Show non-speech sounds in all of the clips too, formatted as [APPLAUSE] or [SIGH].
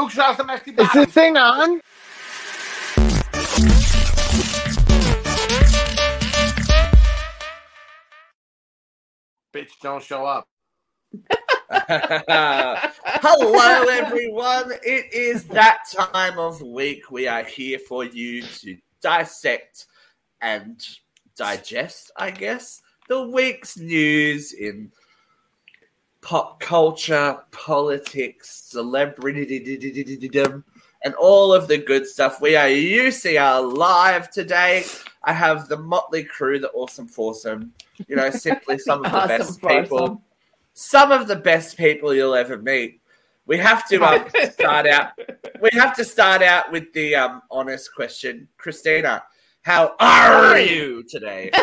Luke Shaw's the messy Is bottom. this thing on? Bitch, don't show up. [LAUGHS] Hello, everyone. It is that time of week. We are here for you to dissect and digest, I guess, the week's news in pop culture, politics, celebrity, and all of the good stuff. We are UCR live today. I have the motley crew, the awesome foursome. You know, simply some of the Awesome best foursome. people some of the best people you'll ever meet. We have to um, start out. We have to start out with the um, honest question, Christina. How are you today? [LAUGHS]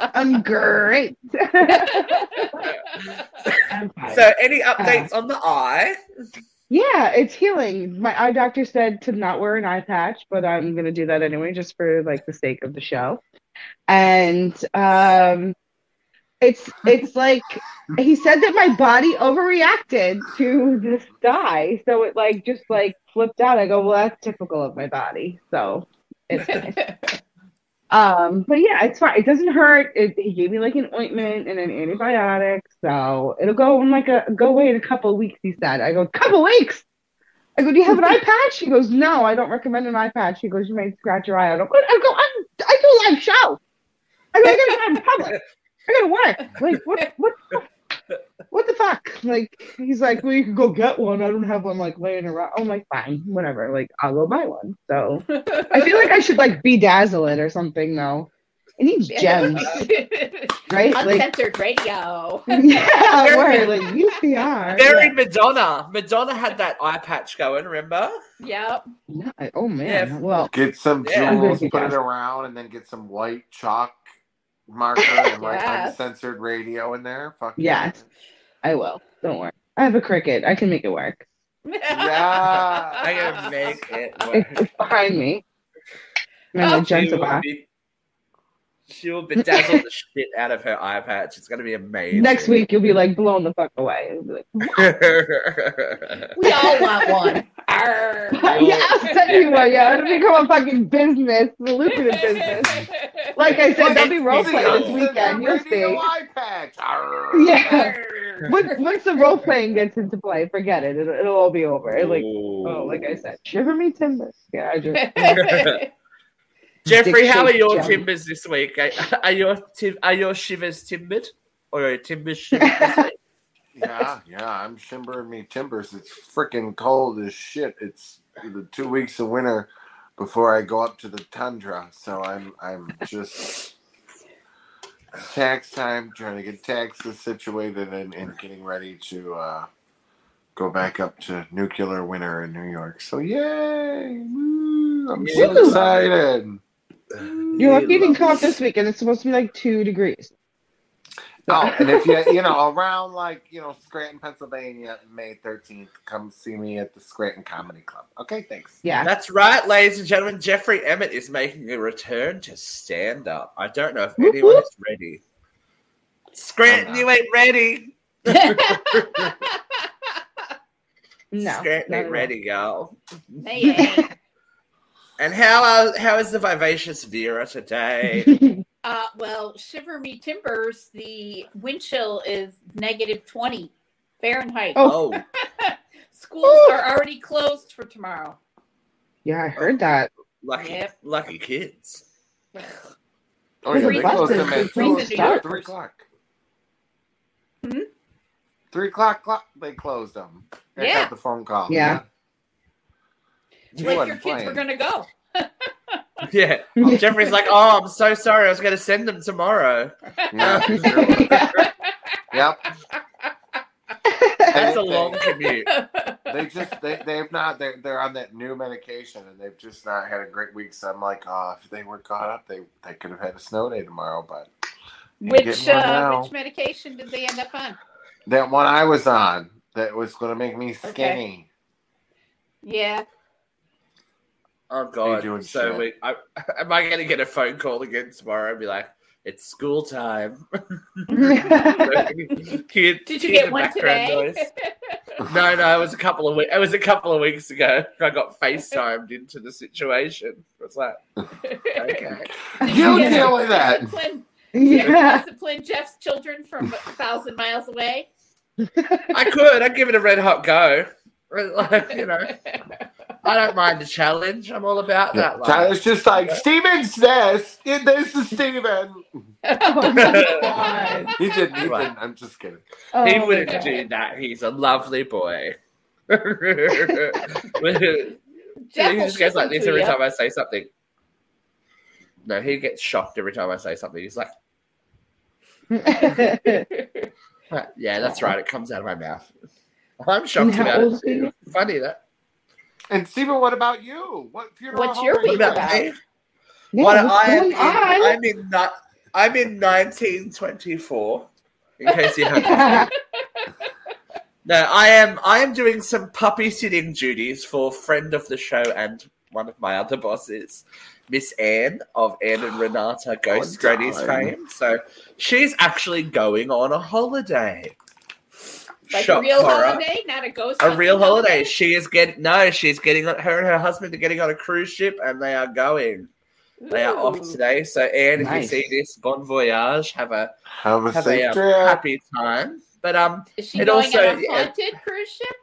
I'm great. So, any updates on the eye? yeah, it's healing. My eye doctor said to not wear an eye patch, but I'm gonna do that anyway, just for like the sake of the show. And um, it's it's like he said that my body overreacted to this dye, so it like just like flipped out. I go, well, that's typical of my body, so it's [LAUGHS] nice. Um, but yeah, it's fine. It doesn't hurt. It, he gave me like an ointment and an antibiotic, so it'll go in like a go away in a couple of weeks. He said. I go, couple weeks. I go, do you have an eye patch? He goes, no, I don't recommend an eye patch. He goes, you might scratch your eye out. I go, I go, I'm, I do a live show. I go, I gotta go out in public. I gotta work. Like, what, what, what the fuck? Like, he's like, well, you can go get one. I don't have one like laying around. I'm like, fine, whatever. Like, I'll go buy one. So [LAUGHS] I feel like I should like bedazzle it or something though. It needs [LAUGHS] gems, right? Like, Uncensored radio. [LAUGHS] yeah, word, like UCR. Very Madonna. Madonna had that eye patch going. Remember? Yep. Yeah, oh man. Yeah. Well, Get some jewels, I'm put it around, and then get some white chalk marker and write Yes. uncensored radio in there. Fuck Yes. I will. Don't worry. I have a Cricut. I can make it work. Yeah. I gotta make it [LAUGHS] It's, work. it's behind me. And Oh, she will be, she will bedazzle the shit out of her eye patch. It's gonna be amazing. Next week you'll be like blown the fuck away. Like, [LAUGHS] [LAUGHS] We all want one. Arr. yeah, I'll send you one. Yeah, it'll become a fucking business, a lucrative [LAUGHS] business. Like I said, there'll be role play this weekend. You'll Radio see. eye patch. Arr. Yeah. Once, once the role playing gets into play, forget it. It'll, it'll all be over. Like, oh, like I said, shiver me timbers. Yeah, I just. [LAUGHS] Jeffrey, how are your gem. timbers this week? Are, are your tim- are your shivers timbered or are your timbers [LAUGHS] shivered this week? Yeah, yeah, I'm shimbering me timbers. It's freaking cold as shit. It's the two weeks of winter before I go up to the tundra. So I'm I'm just tax time, trying to get taxes situated and, and getting ready to uh, go back up to nuclear winter in New York. So yay! Woo, I'm so excited. You're lucky you didn't come up this weekend. It's supposed to be like two degrees. Oh, [LAUGHS] and if you you know around like you know Scranton, Pennsylvania, May thirteenth, come see me at the Scranton Comedy Club. Okay, thanks. Yeah. That's right, ladies and gentlemen. Jeffrey Emmett is making a return to stand up. I don't know if Whoop, anyone whoop. is ready. Scranton, you ain't ready. [LAUGHS] No. Scranton ain't ready, y'all. Hey, [LAUGHS] And how are, how is the vivacious Vera today? All. uh, well, shiver me timbers. The wind chill is negative twenty Fahrenheit. Oh. oh, [LAUGHS] Schools are already closed for tomorrow. yeah, I heard that. lucky, Yep. lucky kids. Oh yeah, they Buses, closed them at closed three, three o'clock. Hmm? Three o'clock, clock, they closed them. I Yeah. got the phone call. Yeah. You like your wasn't kids were gonna go. [LAUGHS] Yeah. [LAUGHS] Jeffrey's like, oh, I'm so sorry. I was going to send them tomorrow. Yeah, sure was. [LAUGHS] yep. That's a They- long commute. They just they they've not they're they're on that new medication and they've just not had a great week. So I'm like, oh, if they were caught up, they they could have had a snow day tomorrow. But which uh, which medication did they end up on? that one I was on that was going to make me skinny. Yeah. Oh How you god. doing, so shit? we, I, [LAUGHS] am I going to get a phone call again tomorrow and be like, It's school time. [LAUGHS] [LAUGHS] Did you get one today? No, no, it was a couple of weeks. It was a couple of weeks ago. I got FaceTimed into the situation. It was like, okay. You get deal to with that. Discipline, yeah. discipline Jeff's children from a thousand miles away? I could. I'd give it a red hot go. Like, you know, I don't mind the challenge. I'm all about Yeah. that. Life. Tyler's just like Steven's this. Yeah, This is Steven. Oh. He didn't. He Right. didn't. I'm just kidding. Oh he wouldn't God. do that. He's a lovely boy. [LAUGHS] he Jeff will just gets like this every to time I say something. No, he gets shocked every time I say something. He's like, [LAUGHS] "Yeah, that's right. It comes out of my mouth." I'm shocked And about old it. is he? too. Funny that. And Steven, what about you? What funeral What's home your week What about? Yeah, What what's I am going in, on? I'm in ni- I'm in 1924. In case you haven't. [LAUGHS] No, I am. I am doing some puppy sitting duties for friend of the show and one of my other bosses, Miss Anne of Anne and Renata [GASPS] Ghost Oh, Grannies darling. fame. So she's actually going on a holiday. Like Shock a real horror. holiday, not a ghost. A real hunting holiday. She is getting no. She's getting on. Her and her husband are getting on a cruise ship, and they are going. They are off today. So Anne, Nice. if you see this, bon voyage. Have a Have a have safe a um, trip. happy time. But um, Is she It going also- on a yeah. cruise ship?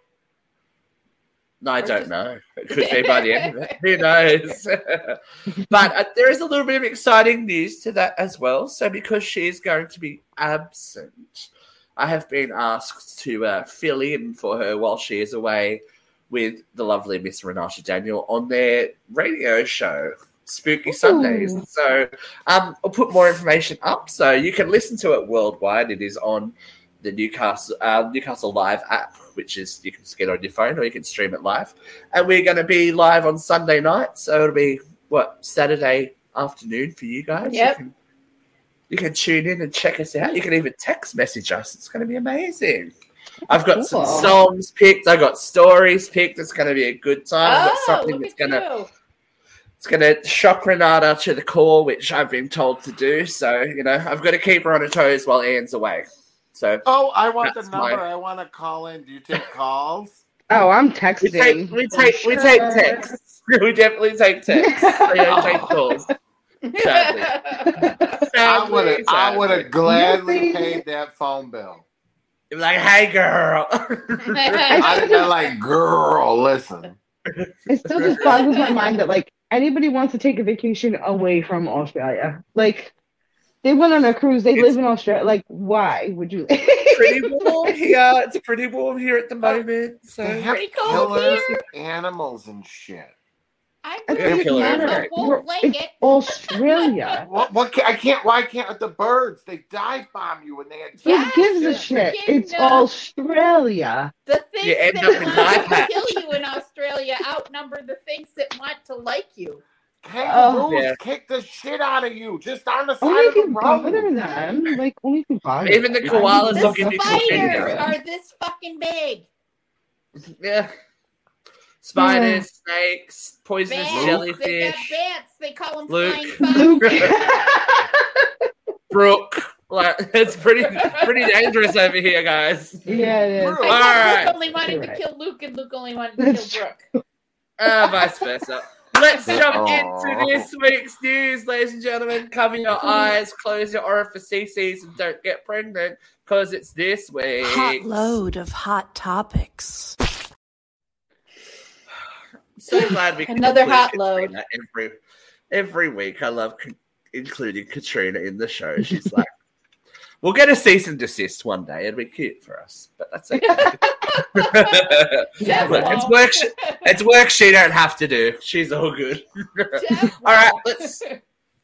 No, I Or don't just- know. [LAUGHS] It could be by the end of it. Who knows? [LAUGHS] [LAUGHS] but uh, there is a little bit of exciting news to that as well. So, because she is going to be absent, I have been asked to uh, fill in for her while she is away with the lovely Miss Renata Daniel on their radio show. Spooky Sundays. So um, I'll put more information up so you can listen to it worldwide. It is on the Newcastle uh, Newcastle Live app, which is you can get on your phone or you can stream it live. And we're going to be live on Sunday night, so it'll be what Saturday afternoon for you guys. Yep. You can, you can tune in and check us out. You can even text message us. It's going to be amazing. I've got some songs picked. I got stories picked. It's going to be a good time. I've got Oh, something that's going to it's going to shock Renata to the core, which I've been told to do. So, you know, I've got to keep her on her toes while Anne's away. So, Oh, I want the number. my- I want to call in. Do you take calls? Oh, I'm we texting. take, we for take, we take texts. [LAUGHS] We definitely take texts. [LAUGHS] We don't take calls. Sadly. [LAUGHS] I Sadly, would have. I would have gladly Nothing. paid that phone bill. Be like, hey, girl. [LAUGHS] I'd have been like, "Girl, listen." It still just boggles my mind that like anybody wants to take a vacation away from Australia. Like they went on a cruise, they It's- live in Australia. Like, why would you? pretty warm here. It's pretty warm here at the [LAUGHS] oh. moment. They So, have Pretty cold killers here. animals and shit. I'm It Yeah, pretty killer sure animal. the whole blanket. Australia. [LAUGHS] What? What? I can't. Why can't the birds? They dive bomb you when they attack. Who Yeah, gives a shit? Freaking, It's Australia. The things You end that up want to kill you in Australia outnumber the things that want to like you. Kangaroos Oh, yeah. kick the shit out of you just on the side Only of the can bother road. them. Like only can bother. Even the them. koalas The will give you spiders are this fucking big. yeah. Spiders, snakes, poisonous Bats. They got jellyfish. bats. They call them Luke. flying. Luke. [LAUGHS] Brooke. Like it's pretty pretty dangerous over here, guys. yeah, it is. Brooke. I All thought right. Luke only wanted You're to kill Luke, and Luke only wanted to kill Brooke. Uh, vice versa. Let's jump Aw. into this week's news, ladies and gentlemen. Cover your eyes, close your orifices, and don't get pregnant because it's this week. Hot load of hot topics. So [LAUGHS] glad we can Another include hot load. Every every week, I love con- including Katrina in the show. [LAUGHS] She's like, "We'll get a cease and desist one day. It'd be cute for us, but that's okay." [LAUGHS] Jeff Look, it's work. She, it's work she don't have to do. She's all good. All right, let's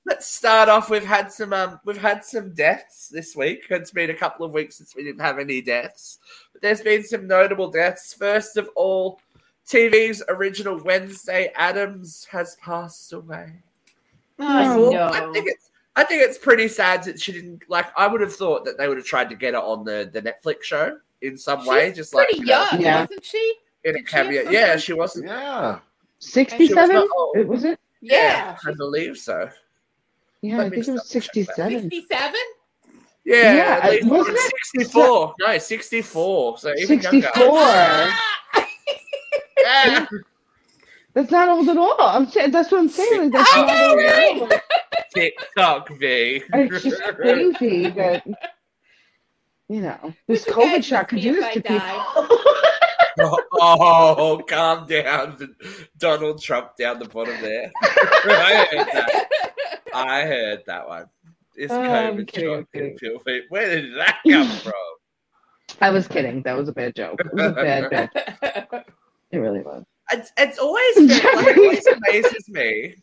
let's start off. We've had some um, we've had some deaths this week. It's been a couple of weeks since we didn't have any deaths, but there's been some notable deaths. First of all, TV's original Wednesday Addams has passed away. Oh, I think it's I think it's pretty sad that she didn't like. I would have thought that they would have tried to get her on the the Netflix show in some way, She's just like pretty you know, young, Yeah. wasn't she? in a Did she have cameo. something? Yeah, she wasn't. Yeah. Sixty-seven. Was. It was it? Yeah. I believe so. Yeah, Let I think it was just double check that. 67. 67? Yeah, Yeah, at least wasn't it? 64. No, 64. So even 64. Ah! Younger. [LAUGHS] Ah! That's not old at all. I'm saying that's what I'm saying. Like, that's I not know, old right? TikTok V. [LAUGHS] It's just crazy that you know this Would COVID guys shot could do this to I people. [LAUGHS] oh, calm down. Donald Trump down the bottom there. I heard that. I heard that one. It's Oh, COVID kidding, I'm shot kidding. can feel feet. Where did that come from? I was kidding. That was a bad joke. It was a bad bit. It really was. It's, it's always been, like, it [LAUGHS] always amazes me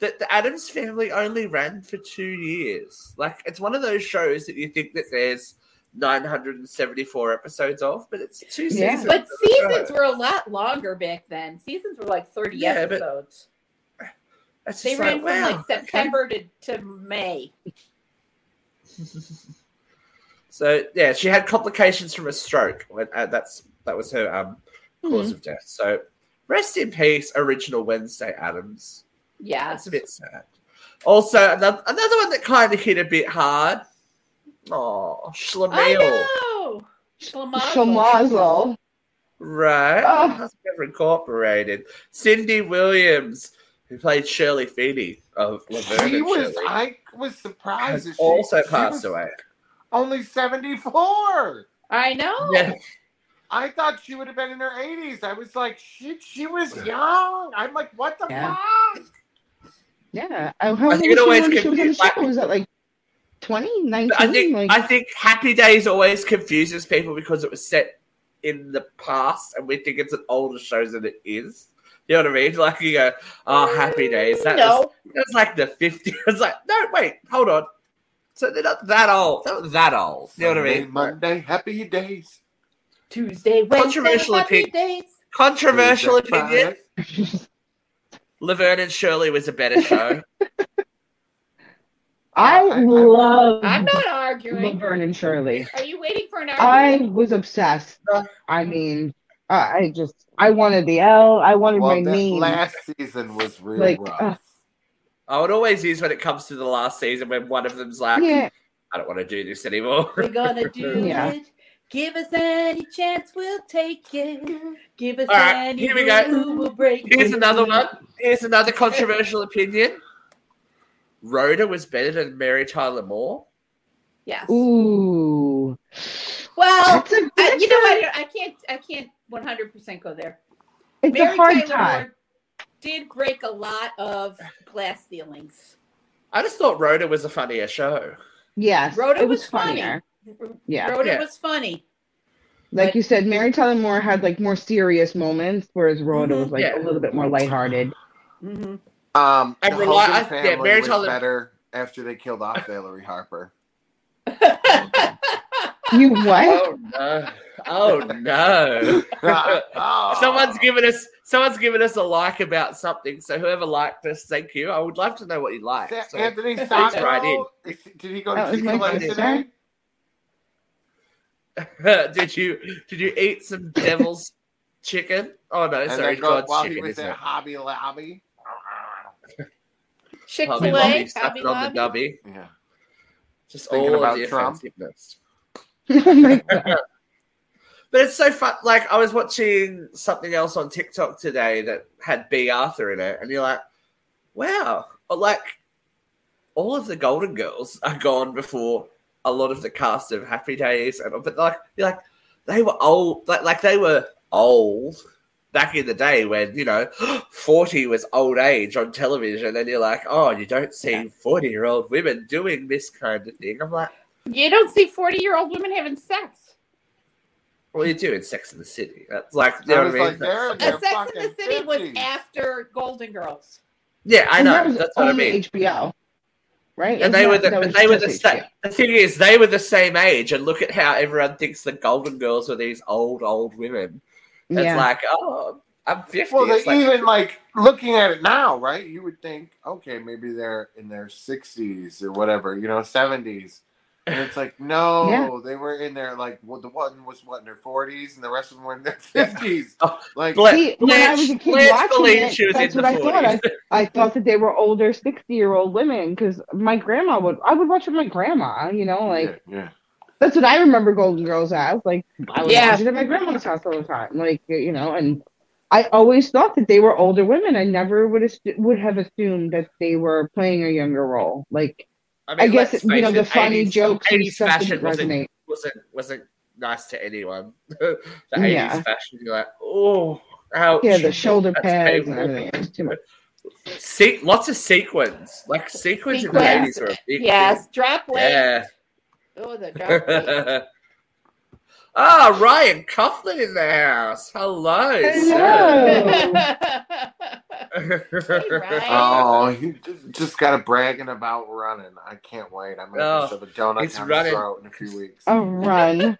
that the Addams family only ran for two years. Like it's one of those shows that you think that there's 974 episodes of, but it's two Yeah. seasons. but seasons were a lot longer back then. Seasons were like 30 Yeah, but- episodes. They ran like, from wow, like okay. September to, to May. [LAUGHS] So yeah, she had complications from a stroke. When, uh, that's that was her um, cause mm-hmm. of death. So rest in peace, original Wednesday Addams. Yeah. That's a bit sad. Also, another, another one that kind of hit a bit hard. Oh, I Schlemiel. know. Schlemazel. Schlemazel. Right. Ah. Oh. That's never incorporated. Cindy Williams, who played Shirley Feeney of Laverne She and was. Shirley, I was surprised. has she, also she passed was away. Only seventy four. I know. Yeah. I thought she would have been in her eighties. I was like, shit, she was young. I'm like, what the Yeah. fuck? Yeah. How I think it was she always when she was on the confused- show? Was that like 20, 19? I think like, I think Happy Days always confuses people because it was set in the past, and we think it's an older show than it is. You know what I mean? Like you go, oh, Happy Days. That no. was that's like the 50s. [LAUGHS] It's like, no, wait, hold on. So they're not that old. They're not that old. You know what I mean? Monday, happy days. Tuesday, Wednesday, Controversial happy opinion. days. Controversial Thursday, opinion. Friday. [LAUGHS] Laverne and Shirley was a better show. [LAUGHS] I I- I- love I'm not arguing. Laverne and Shirley. Are you waiting for an I argument? was obsessed. I mean, I I just, I wanted the L. I wanted Well, my that name. last season was real Like, rough. uh, oh, it always is when it comes to the last season when one of them's like, yeah. I don't want to do this anymore. We're gonna do [LAUGHS] Yeah. it. Give us any chance, we'll take it. Give us All right, any here we go. rule, we'll break Here's it. another one. Here's another controversial opinion. Rhoda was better than Mary Tyler Moore. Yes. Ooh. Well, That's a I, good you know what? I can't. I can't 100 percent go there. It's Mary a hard Tyler time. Moore did break a lot of glass ceilings. I just thought Rhoda was a funnier show. Yes. Rhoda it was, was funny. funnier. Yeah. Rhoda Yeah. was funny. Like But- you said, Mary Tyler Moore had like more serious moments, whereas Rhoda Mhm. was like Yeah. a little bit more lighthearted. hmm Um, And the rely- Hogan I- yeah, family Mary was Tyler- better after they killed off Valerie Harper. [LAUGHS] You what? Oh no! Oh no! Oh. [LAUGHS] someone's given us someone's given us a like about something. So whoever liked us, thank you. I would love to know what you liked. So, Anthony Please Sacco. write in. Did he go to was Chick-fil-A today? [LAUGHS] did you did you eat some devil's chicken? Oh no, And sorry, then go, God's while chicken. was Isn't at it? Hobby Lobby. Chick Hobby Fil A, Lobby, Hobby it on the Lobby. Yeah. Just Thinking all about of the Trump? offensiveness. my [LAUGHS] god. But it's so fun. Like I was watching something else on TikTok today that had Bea Arthur in it, and you're like, wow, like all of the Golden Girls are gone before a lot of the cast of Happy Days, and but like you're like they were old, like like they were old back in the day when you know [GASPS] forty was old age on television, and you're like, oh, you don't see forty year old women doing this kind of thing. I'm like, You don't see 40 year old women having sex. well, you do in Sex in the City. That's like you I know was what I like, mean. they're, A uh, they're Sex fucking in the City was after Golden Girls. Yeah, I know. that was That's what I only mean. HBO, right? And they were the, That but they were the same. HBO. The thing is, they were the same age, and look at how everyone thinks the Golden Girls were these old, old women. It's Yeah. like, oh, I'm fifty. Well, they like, even like looking at it now, right? You would think, okay, maybe they're in their sixties or whatever, you know, seventies. And it's like, no, Yeah. they were in there. Like, well, the one was what in their forties, and the rest of them were in their fifties. Oh, like, Bla- See, when I was a kid Blanche watching it, she was that's what the I thought. I, I thought that they were older, sixty-year-old women because my grandma would. I would watch with my grandma. You know, like yeah, yeah. that's what I remember Golden Girls as. Like I would Yeah. watch it at my grandma's house all the time. Like you know, and I always thought that they were older women. I never would assu- would have assumed that they were playing a younger role. Like I, guess let's you know the it, funny 80s jokes 80s fashion wasn't, resonate. wasn't wasn't nice to anyone. [LAUGHS] the 80s Yeah. fashion, you're like, oh, ouch. Yeah, the shoulder That's pads and painful. everything. Too much. Se- lots of sequins. Like sequins in the 80s were a big Yes, drop thing. weight. Yeah. Oh, the drop weight. [LAUGHS] ah, Ryan Coughlin in the house. Hello. Hello. sir. Ryan. [LAUGHS] Oh, he j- just got to bragging about running. I can't wait. I'm Oh, gonna shove a donut he's down running. his throat in a few weeks. A run.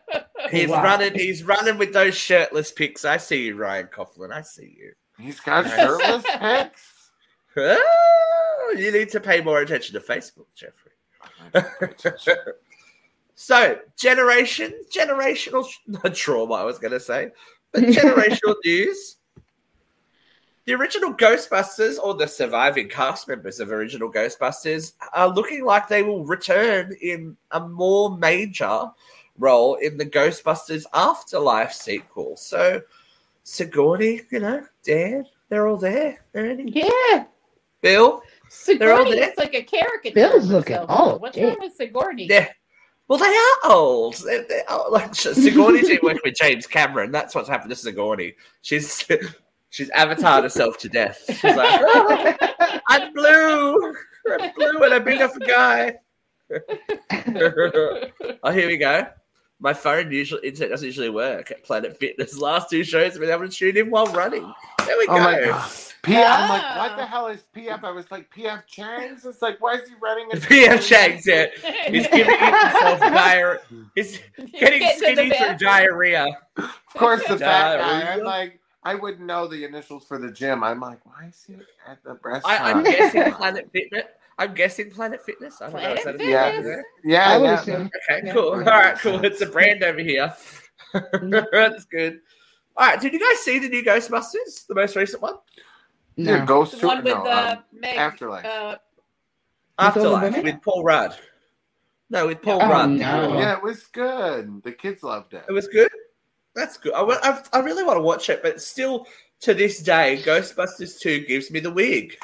[LAUGHS] he's Wow. running. He's running with those shirtless pics. I see you, Ryan Coughlin. I see you. He's got shirtless [LAUGHS] pics. Oh, you need to pay more attention to Facebook, Jeffrey. So, generation, generational not [LAUGHS] trauma, I was going to say, but generational [LAUGHS] news. The original Ghostbusters, or the surviving cast members of original Ghostbusters, are looking like they will return in a more major role in the Ghostbusters Afterlife sequel. So, Sigourney, you know, Dan, they're all there. They're in yeah. Bill, all Sigourney there. looks like a caricature. Bill's looking herself. old, What's gee. wrong with Sigourney? Yeah. Well, they are old. They're, they're old. Oh, like [LAUGHS] Sigourney's been working with James Cameron. That's what's happened to Sigourney. She's [LAUGHS] she's avatared herself to death. She's like, "Oh, [LAUGHS] I'm blue. I'm blue and I'm big enough a guy. oh, here we go. My phone usually internet doesn't usually work at Planet Fitness. Last two shows I've been able to tune in while running. There we Oh go. God. I'm like, what the oh. hell is PF? I was like, PF Chang's? It's like, why is he running? a- PF Shanks, It. He's giving [LAUGHS] himself diarrhea. [LAUGHS] He's getting Get skinny through diarrhea. Of course, the fat guy. I'm like, I wouldn't know the initials for the gym. I'm like, why is he at the I, restaurant? I'm guessing Planet Fitness. I'm guessing Planet Fitness. I don't know. Is that a Planet yeah, Fitness. yeah, I would yeah. assume. Okay, Yeah. cool. All right, cool. It's a brand over here. [LAUGHS] That's good. All right, did you guys see the new Ghostbusters, the most recent one? Yeah, Ghost The Tour. one with no, uh, um, Meg. Afterlife. Uh, With Afterlife women? with Paul Rudd. No, with Paul Oh, Rudd. no. yeah, it was good. The kids loved it. It was good. That's good. I, I, I really want to watch it, but still, to this day, Ghostbusters 2 gives me the wig.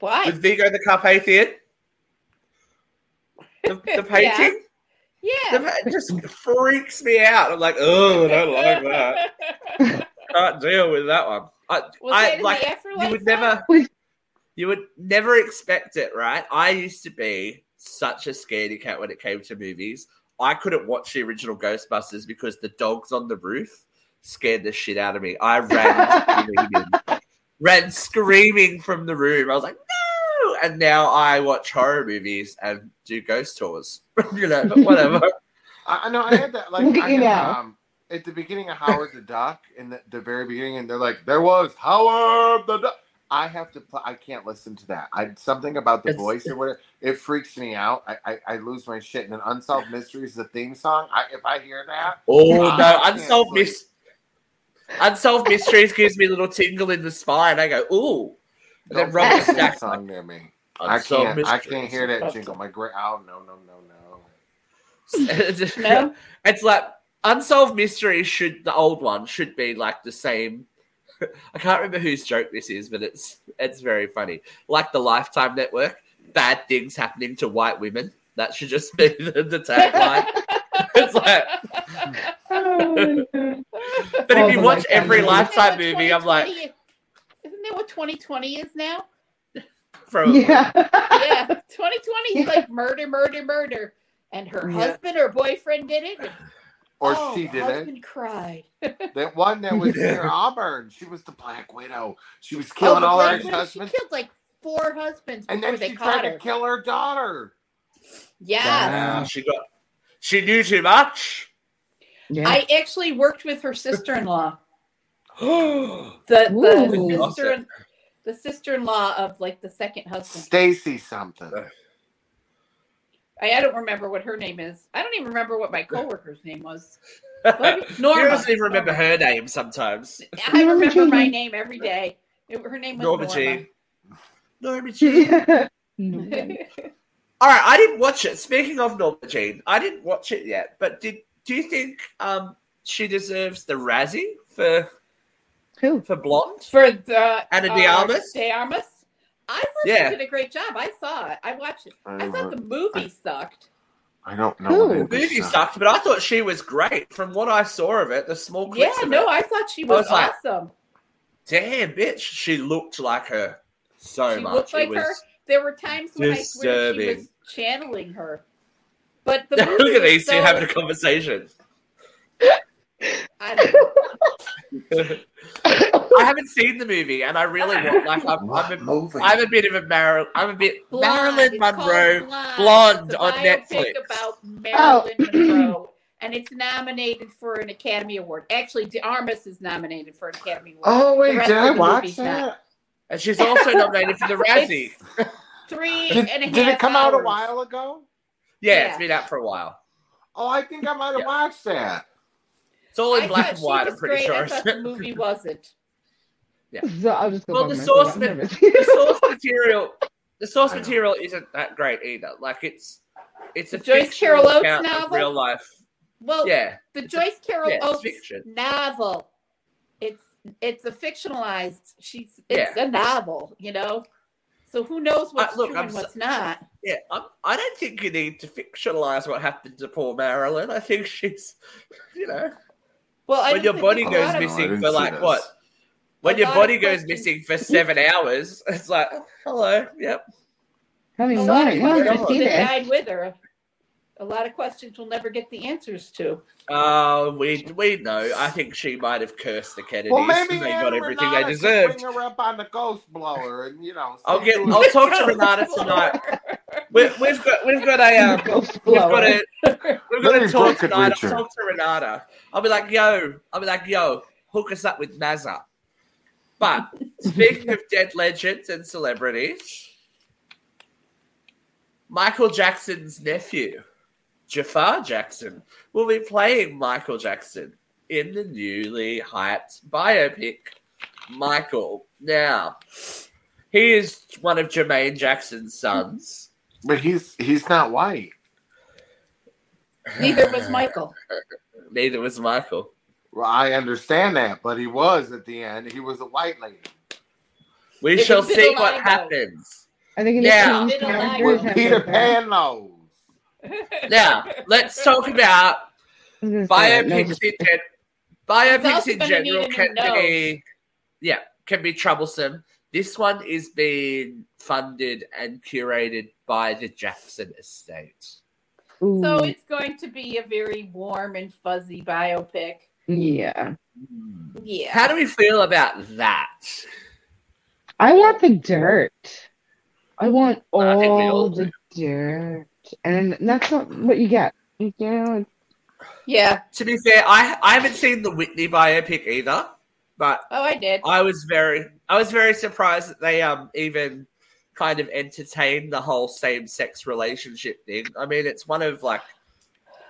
why? With Vigo the Carpathian. The, the [LAUGHS] painting. Yeah. The- It just freaks me out. I'm like, oh, I don't like that. [LAUGHS] Can't deal with that one. I, Was I it in like the afterlife? you would one? never, you would never expect it, right? I used to be such a scaredy cat when it came to movies. I couldn't watch the original Ghostbusters because the dogs on the roof scared the shit out of me. I ran [LAUGHS] screaming, ran screaming from the room. I was like, no! And now I watch horror movies and do ghost tours. [LAUGHS] you know, whatever. [LAUGHS] I, I know. I had that. Like, Look at I you had, now. Um, at the beginning of Howard the Duck, in the, the very beginning, and they're like, "There was Howard the Duck." I have to. Pl- I can't listen to that. I something about the It's- voice or whatever. It freaks me out. I, I, I lose my shit. And then Unsolved Mysteries, is the theme song. I, if I hear that, Oh I no, unsolved sleep. mys- unsolved mysteries gives me a little tingle in the spine. I go, ooh. And then don't Robert that Stack. song near me. I can't. I can't hear that jingle. My great. Oh no no no no. No? [LAUGHS] it's like unsolved mysteries should the old one should be like the same. [LAUGHS] I can't remember whose joke this is, but it's it's very funny. Like the Lifetime Network, bad things happening to white women. That should just be [LAUGHS] the, the tagline. [LAUGHS] it's like, Oh, my God. but All if you watch Lifetime every. Lifetime movie, I'm like, 2020 Isn't that what 2020 is now? from yeah. Yeah. 2020 is like murder, murder, murder. And her Yeah. husband or boyfriend did it. And- Or oh, she did it. husband cried. [LAUGHS] That one that was near Auburn. She was the Black Widow. She was Oh, killing the all her Black Widow, She ex-husbands, killed like four husbands and then they she tried her. to kill her daughter. Yeah. Wow, she got she knew too much. yeah. I actually worked with her sister-in-law. oh, [GASPS] The the Ooh. sister the sister-in-law of like the second husband. Stacy something. Uh, I, I don't remember what her name is. I don't even remember what my [LAUGHS] coworker's name was. She [LAUGHS] Norma. doesn't even remember her name sometimes. I remember my name every day. It- her name was Norma Norma. Jean. Norma [LAUGHS] Jean. No. All right, I didn't watch it. Speaking of Norma Jean, I didn't watch it yet. But did do you think um she deserves the Razzie for Who? for Blonde? For the Anna uh, de Armas? De Armas. I thought Yeah. she did a great job. I saw it. I watched it. I I, thought the movie sucked. I don't know. Who? what The movie is. sucked, but I thought she was great. From what I saw of it, the small Yeah, clips of no, it. I thought she was, was like, awesome. Damn, bitch, she looked like her so She much. looked like it was, her. There were times when I swear she was channeling her. But the [LAUGHS] Look at was these two so- having a conversation. [LAUGHS] I. [LAUGHS] I haven't seen the movie, and I really want. Like, I'm, What I'm, a, movie? I'm a bit of a Mar- I'm a bit Blonde. Marilyn Monroe. Blonde, Blonde on Netflix. about oh. Marilyn Oh. [CLEARS THROAT] Monroe, and it's nominated for an Academy Award. Actually, De Armas is nominated for an Academy Award. Oh wait, did of I watch that? not. And she's also nominated for the [LAUGHS] Razzie. Three Did, and a half did it come out a while ago? Yeah, Yeah. it's been out for a while. Oh, I think I might have Yeah. watched that. It's all in I black and white. I'm pretty great. sure. I thought the movie [LAUGHS] wasn't. [LAUGHS] So I'll just go Well, [LAUGHS] the source ma- the source material, the source material isn't that great either. Like it's, it's a Joyce Carol Oates account of novel? real life. Well, Yeah, the It's a- Joyce Carol yeah, Oates fiction. novel. It's it's a fictionalized. She's it's a novel, you know. So who knows uh, what's look, true I'm and so- what's not? yeah. I'm, I don't think you need to fictionalize what happened to poor Marilyn. I think she's, you know, Well, I when your body there's goes of- missing for like this. what? When A your body goes questions. missing for seven hours, it's like, oh, hello, yep. Tell me A more. lot of I've questions seen that it. died with her. A lot of questions we'll never get the answers to. Uh, we we know. I think she might have cursed the Kennedys. Well, maybe they Anna got everything Renata they could deserved. Bring her up on the ghost blower, and you know. I'll get. I'll talk to Renata tonight. We, we've got. We've got a. Um, we've got blower. a. We've got Maybe a talk tonight. I'll her. talk to Renata. I'll be like, yo. I'll be like, yo. Hook us up with Mazza. But speaking of dead legends and celebrities, Michael Jackson's nephew, Jafar Jackson, will be playing Michael Jackson in the newly hyped biopic, Michael. Now, he is one of Jermaine Jackson's sons. But he's he's not white. Neither was Michael. [LAUGHS] Neither was Michael. Well, I understand that, but he was at the end. He was a white lady We It shall see vitiligo. what happens. I think in Yeah. the Vitiligo. characters with Peter. Pan nose. [LAUGHS] Now, let's talk about I was gonna say, no, biopics in gen- biopics in general can be yeah can be troublesome. This one is being funded and curated by the Jackson estate. Ooh, So it's going to be a very warm and fuzzy biopic. yeah. Yeah. How do we feel about that? I want the dirt. I want I all all the dirt, and that's not what you get. You know, yeah. To be fair, I I haven't seen the Whitney biopic either, but Oh, I did. I was very I was very surprised that they um even kind of entertained the whole same sex relationship thing. I mean, it's one of like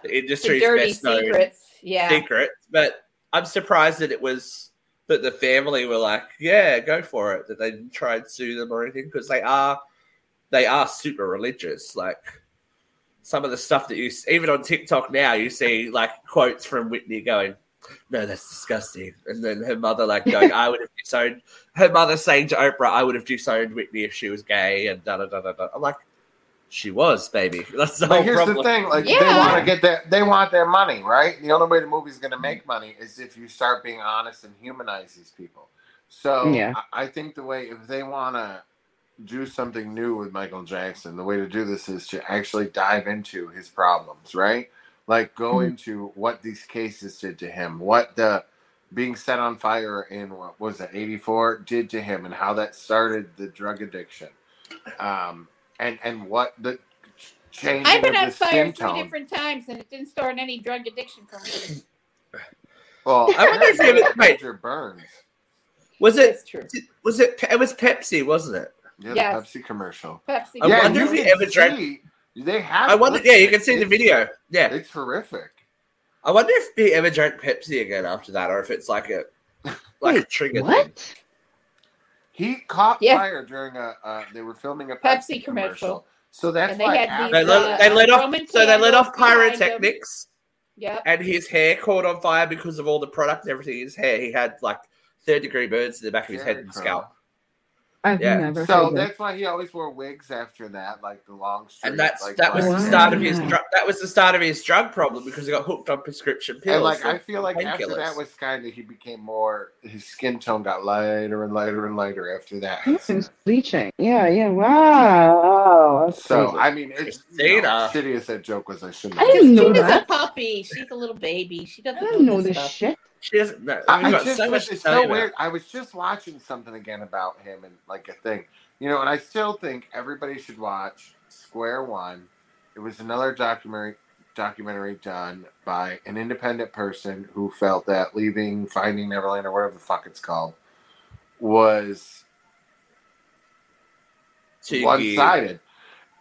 the The industry's dirty best known secrets. Yeah. secrets, but I'm surprised that it was that the family were like, yeah, go for it. That they didn't try and sue them or anything because they are they are super religious. Like some of the stuff that you even on TikTok now, you see like quotes from Whitney going, "No, that's disgusting," and then her mother like going, "I would have disowned." Her mother saying to Oprah, "I would have disowned Whitney if she was gay," and da da da da da. I'm like, she was, baby. [LAUGHS] That's the But whole here's problem. the thing: like they want to get their they want their money, right? The only way the movie's going to make money is if you start being honest and humanize these people. So Yeah. I, I think the way if they want to do something new with Michael Jackson, the way to do this is to actually dive into his problems, right? Like go Mhm. into what these cases did to him, what the being set on fire in what was it 84 did to him and how that started the drug addiction um and and what the changing I've been of on fire skin three tone different times and it didn't start any drug addiction for me. well I wonder if it was- wait. major burns Was it? Was it? It was Pepsi, wasn't it? yeah Yes. the pepsi commercial Pepsi. I yeah wonder if he can ever drank- see They have. I wonder. Yeah, you can it. see the video. Yeah, It's horrific. I wonder if he ever drank Pepsi again after that, or if it's like a [LAUGHS] like a Wait, trigger thing. What? He caught Yeah. fire during a. Uh, they were filming a Pepsi Pepsi, commercial. commercial. So that's And they why had after They these, let, uh, they let off. Roman So they let off candles behind him. pyrotechnics, Yep. and his hair caught on fire because of all the product and everything in his hair. He had like third degree burns in the back of his head and Cherry scalp. I've Yeah. never So heard that. that's why he always wore wigs after that, like the long straight. And that's like, that was the start of his Wow. drug. That was the start of his drug problem because he got hooked on prescription pills. And like for I feel like after painkillers. that was kind of he became more his skin tone got lighter and lighter and lighter after that. It's bleaching. Yeah, yeah. Wow. That's So crazy. I mean, it's you know, Christina. shitty as that joke was. I shouldn't. I have didn't know Tina's a that. puppy. She's a little baby. She doesn't didn't know know this this stuff. shit. She. I, We've I just, so much it's so you about. weird. I was just watching something again about him and like a thing, you know, and I still think everybody should watch Square One. It was another documentary documentary done by an independent person who felt that leaving Finding Neverland or whatever the fuck it's called was one sided.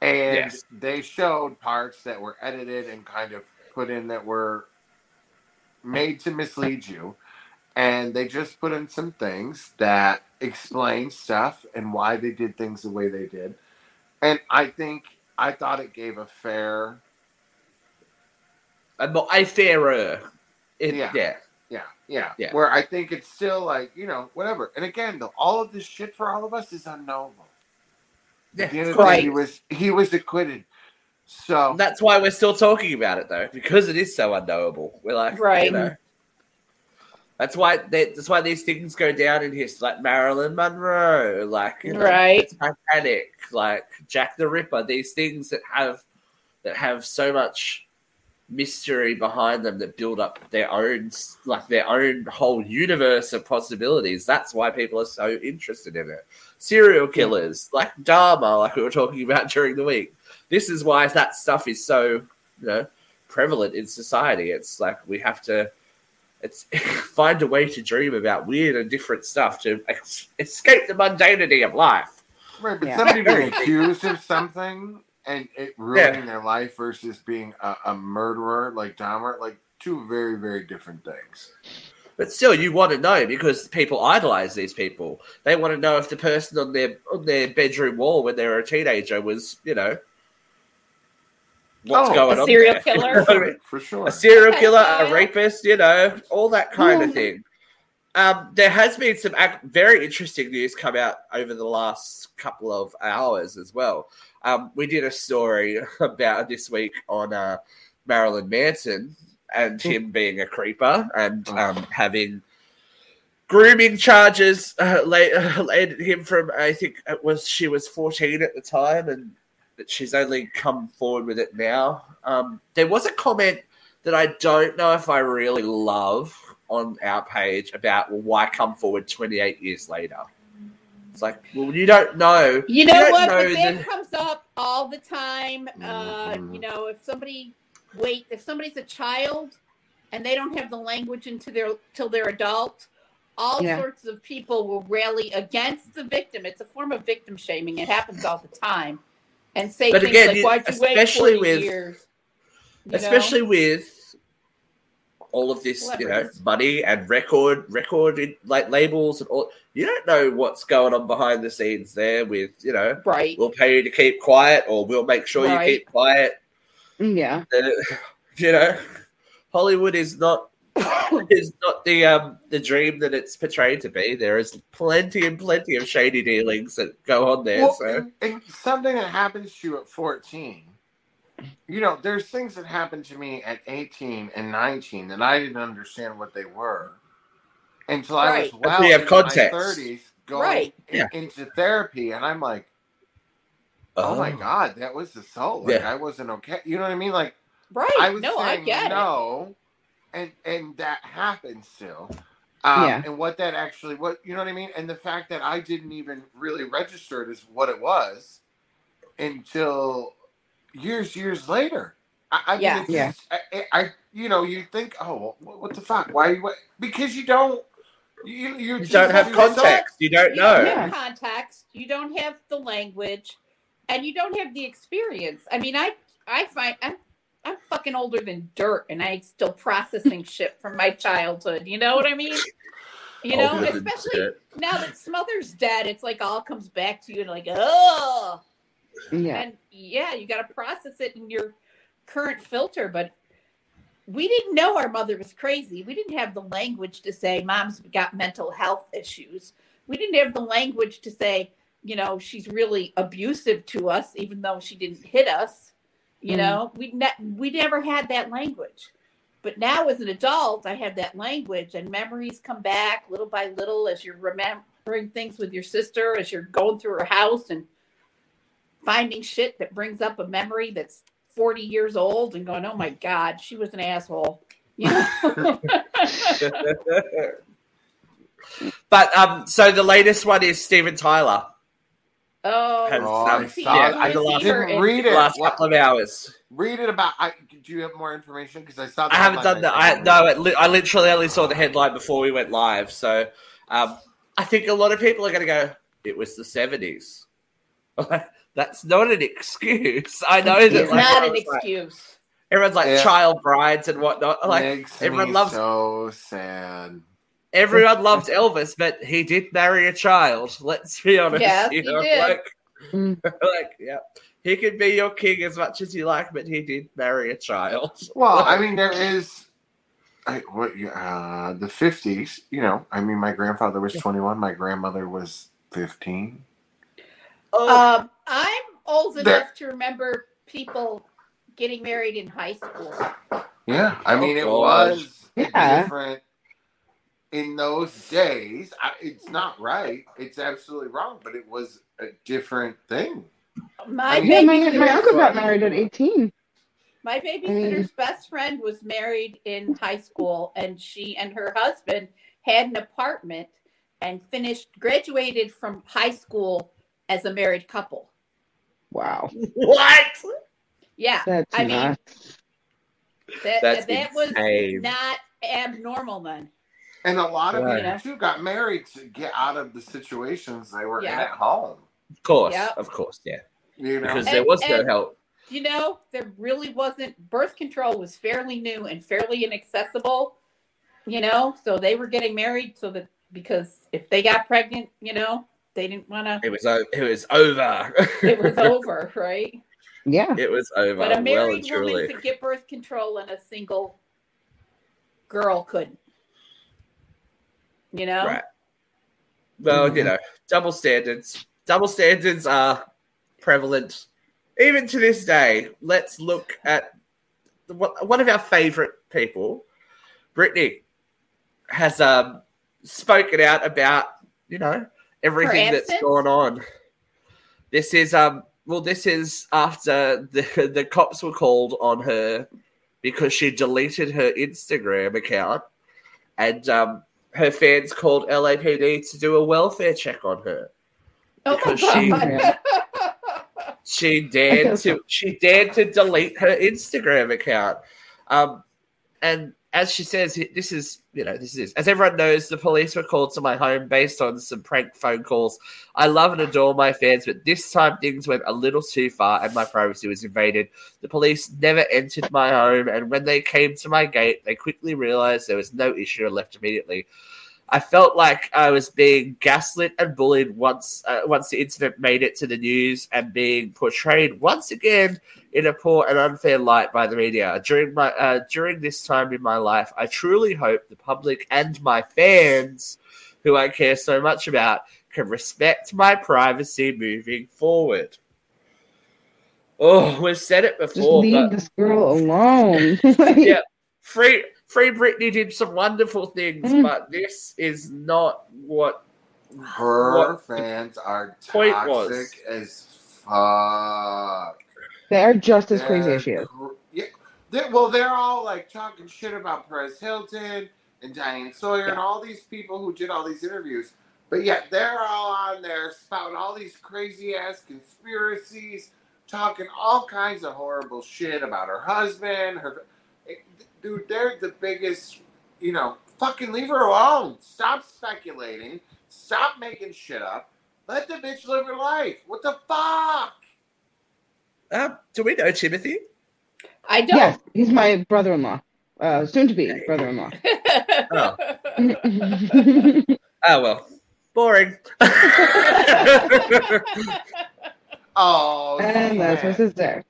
And Yes. they showed parts that were edited and kind of put in that were made to mislead you. And they just put in some things that explain stuff and why they did things the way they did. And I think I thought it gave a fair a, mo- a fairer. It, Yeah. yeah. yeah, yeah. Yeah. Where I think it's still like, you know, whatever. And again, though, all of this shit for all of us is unknowable. At the end Yeah. of the day, Right. he was he was acquitted. So That's why we're still talking about it though, because it is so unknowable. We're like, Right. You know, that's why they, that's why these things go down in history, like Marilyn Monroe, like you know, Right. Titanic, like Jack the Ripper. These things that have that have so much mystery behind them that build up their own like their own whole universe of possibilities. That's why people are so interested in it. Serial killers, like Dahmer, like we were talking about [LAUGHS] during the week. This is why that stuff is so, you know, prevalent in society. It's like we have to it's [LAUGHS] find a way to dream about weird and different stuff to ex- escape the mundanity of life. Right, but Yeah. somebody being [LAUGHS] accused of something and it ruining their life versus being a, a murderer like Dahmer, like two very, very different things. But still, you want to know because people idolize these people. They want to know if the person on their on their bedroom wall when they were a teenager was, you know, what's Oh, going a on. serial there. killer? You know I mean? For sure. a serial Okay, killer, a rapist, you know, all that kind of thing. Um, there has been some ac- very interesting news come out over the last couple of hours as well. Um, we did a story [LAUGHS] about this week on uh, Marilyn Manson and him being a creeper and um, having grooming charges uh, [LAUGHS] laid, laid at him from I think it was she was fourteen at the time and that she's only come forward with it now. Um, there was a comment that I don't know if I really love on our page about well, why come forward 28 years later. It's like, well, you don't know. You know don't what? know but that the- comes up all the time. Uh, Mhm. you know, if somebody wait, if somebody's a child and they don't have the language until they're till they're adult, all Yeah. sorts of people will rally against the victim. It's a form of victim shaming. It happens all the time, and say But things again, like, "Why'd you wait especially 40 with- years?" You know? especially with all of this, you know, money and record, record like labels and all. You don't know what's going on behind the scenes there. With you know, right? we'll pay you to keep quiet, or we'll make sure Right. you keep quiet. Yeah. Uh, [LAUGHS] you know, Hollywood is not [LAUGHS] is not the um the dream that it's portrayed to be. There is plenty and plenty of shady dealings that go on there. Well, so and, and something that happens to you at 14, you know, there's things that happened to me at 18 and 19 that I didn't understand what they were until I was well we have into my 30s going Right. in- Yeah. into therapy. And I'm like, oh, my God, that was assault. Like, Yeah. I wasn't okay. You know what I mean? Like, Right? I was no, I saying get it. No, and and that happened still. Um, Yeah. And what that actually, what you know what I mean, and the fact that I didn't even really register it as what it was until years, years later. I, I Yeah. mean, it's Yeah. just- I, I, I- you know, you think, oh, what, what the fuck? Why? What? Because you don't, you you, you don't have context. You don't You know. don't have context. You don't have the language, and you don't have the experience. I mean, I I find I'm I'm fucking older than dirt, and I still processing [LAUGHS] shit from my childhood. You know what I mean? You know, Older than especially dirt. now that Smothers dead, it's like all comes back to you and like, oh, Yeah. and yeah, you got to process it in your current filter. But we didn't know our mother was crazy. We didn't have the language to say mom's got mental health issues. We didn't have the language to say, you know, she's really abusive to us, even though she didn't hit us. You Mm. know, we ne- we never had that language. But now, as an adult, I have that language, and memories come back little by little as you're remembering things with your sister, as you're going through her house and finding shit that brings up a memory that's 40 years old and going, oh my God, she was an asshole. [LAUGHS] You know? [LAUGHS] but um, so the latest one is Steven Tyler. Oh, Has, Oh, um, I saw yeah, it. I the last, didn't read the it. last What- couple of hours. read it about. I, do you have more information? Because I saw. The I haven't done that. I I no, it li- I literally only saw the headline before we went live. So um, I think a lot of people are going to go. It was the seventies. [LAUGHS] That's not an excuse. I know that. it's like, not an everyone's like- excuse. Everyone's like Yeah. child brides and whatnot. Like Makes everyone me loves so sad. Everyone loved Elvis, but he did marry a child. Let's be honest. Yes, you he did. like, Mm. [LAUGHS] like, yeah, he could be your king as much as you like, but he did marry a child. Well, I mean, there is. I, what uh, the fifties? You know, I mean, my grandfather was twenty-one. My grandmother was fifteen. Oh, Um, I'm old There- enough to remember people getting married in high school. Yeah, I mean, it Oh, was Yeah. different in those days. I, it's not right. It's absolutely wrong, but it was a different thing. My I mean- Yeah, my, babysitter's- my uncle got married at 18. My babysitter's best friend was married in high school, and she and her husband had an apartment and finished, graduated from high school as a married couple. Wow. what? Yeah, That's I mean, nuts. that That's that was insane. not abnormal then. And a lot of Right. people too got married to get out of the situations they were in at home. Of course, Yep. of course, yeah. You know, Because And- there was no help. You know, there really wasn't birth control was fairly new and fairly inaccessible. You know, so they were getting married so that because if they got pregnant, you know, they didn't want to. It was o- it was over. It was [LAUGHS] over, right? Yeah. it was over. But a married and truly. woman could get birth control and a single girl couldn't. You know? Right. Well, you Mhm. know, double standards. Double standards are prevalent even to this day. Let's look at one of our favorite people, Britney, has um spoken out about you know everything that's gone on. This is um well, this is after the the cops were called on her because she deleted her Instagram account, and um, her fans called LAPD to do a welfare check on her. Oh Because my [LAUGHS] she- She dared to she dared to delete her Instagram account. Um, and as she says, this is you know this is as everyone knows, the police were called to my home based on some prank phone calls. I love and adore my fans, but this time things went a little too far, and my privacy was invaded. The police never entered my home, and when they came to my gate, they quickly realized there was no issue and left immediately. I felt like I was being gaslit and bullied once uh, once the incident made it to the news and being portrayed once again in a poor and unfair light by the media. During my uh, during this time in my life, I truly hope the public and my fans, who I care so much about, can respect my privacy moving forward. Oh, we've said it Just before, leave but this girl alone. [LAUGHS] [LAUGHS] Yeah. Free Free Britney did some wonderful things, Mm. but this is not what her What fans are point toxic was. as fuck. They are just as crazy They're as she is. Yeah, they well, they're all like talking shit about Perez Hilton and Diane Sawyer and all these people who did all these interviews. But yet they're all on there spouting all these crazy ass conspiracies, talking all kinds of horrible shit about her husband. Her it- dude, they're the biggest. You know, fucking leave her alone. Stop speculating. Stop making shit up. Let the bitch live her life. What the fuck? Uh, do we know Timothy? I don't. Yes, he's my brother-in-law, uh, soon to be brother-in-law. [LAUGHS] Oh. [LAUGHS] Oh well, boring. [LAUGHS] Oh, and that's my sister.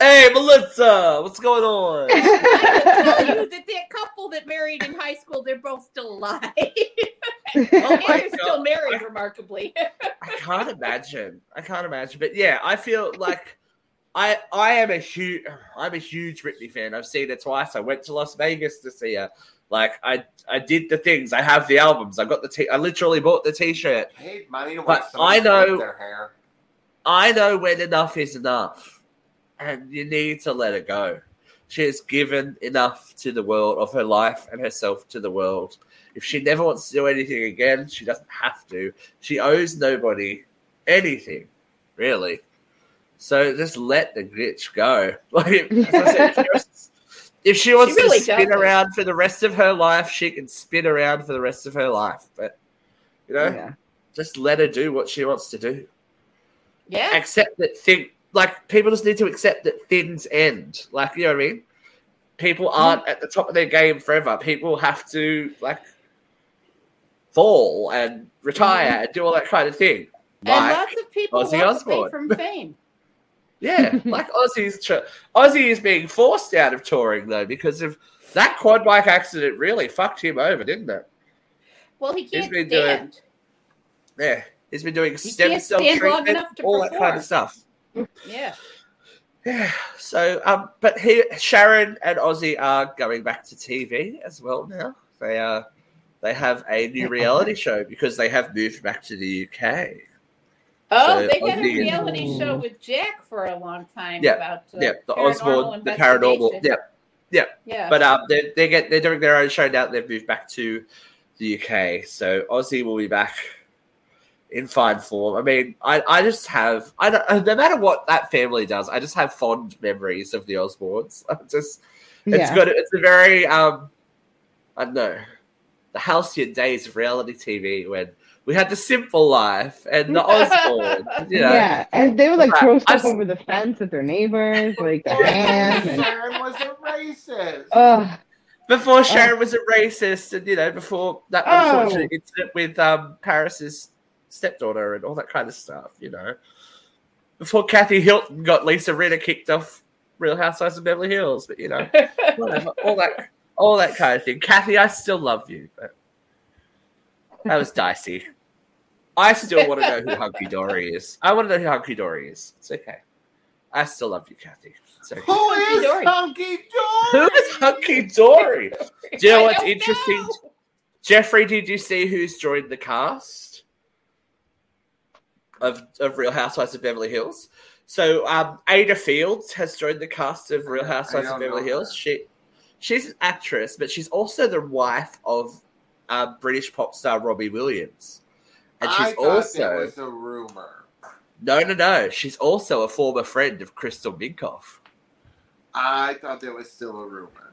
hey, Melissa, what's going on? I can tell you that that couple that married in high school, they're both still alive. and Oh my they're still God. married, remarkably. I can't imagine. I can't imagine. But yeah, I feel like I I am a huge I'm a huge Britney fan. I've seen her twice. I went to Las Vegas to see her. Like I I did the things. I have the albums. I got the t- I literally bought the t-shirt. Paid money to But I know- their hair. I know when enough is enough, and you need to let her go. She has given enough to the world of her life and herself to the world. If she never wants to do anything again, she doesn't have to. She owes nobody anything, really. So just let the glitch go. [LAUGHS] Like [LAUGHS] as I said, if she wants, if she wants really to spin around for the rest of her life, she can spin around for the rest of her life. But you know, Yeah. just let her do what she wants to do yeah. accept that thing like people just need to accept that things end. Like you know what I mean? People mm-hmm. aren't at the top of their game forever. People have to like fall and retire mm-hmm. and do all that kind of thing. And Like lots of people Ozzy walk Osbourne. away from [LAUGHS] fame. Yeah, [LAUGHS] like Ozzy's tr- Ozzy is being forced out of touring though because of that quad bike accident really fucked him over, didn't it? Well, he can't been doing- stand. Yeah. He's been doing stem cell treatment, all that kind of stuff. Yeah. Yeah. So, um, but he, Sharon and Ozzy are going back to TV as well now. They are. They have a new reality show because they have moved back to the UK. Oh, So they had a reality show with Jack for a long time Yeah, about uh, yeah, the paranormal Osbourne, the paranormal. Yeah, Yeah, Yeah. but um, they they get they're doing their own show now. They've moved back to the UK, so Ozzy will be back in fine form. I mean, I, I just have I don't no matter what that family does, I just have fond memories of the Osbournes. [LAUGHS] I just It's Yeah. good. It's a very um, I don't know, the halcyon days of reality TV when we had the Simple Life and the [LAUGHS] Osbourne. you know, Yeah, and they would like Right. throw stuff I've- over the fence at their neighbors, like the Or ham. And, [LAUGHS] Sharon was a racist. before Sharon was a racist, and you know, before that Oh. unfortunate incident with um Paris's stepdaughter and all that kind of stuff. You know, before Kathy Hilton got Lisa Rinna kicked off Real Housewives of Beverly Hills, but you know, [LAUGHS] whatever, all that, all that kind of thing. Kathy, I still love you, but that was dicey. I still want to know who Hunky [LAUGHS] Dory is. I want to know who Hunky Dory is. It's okay. I still love you, Kathy. It's okay. Who is Dory. Hunky Dory? is Hunky Dory? [LAUGHS] Do you know I what's interesting? know. Jeffrey, did you see who's joined the cast of, of Real Housewives of Beverly Hills? So um, Ayda Fields has joined the cast of Real Housewives of Beverly Hills. that. She she's an actress, but she's also the wife of uh, British pop star Robbie Williams, and I she's thought also that was a rumor. no no no. She's also a former friend of Crystal Minkoff. I thought that was still a rumor.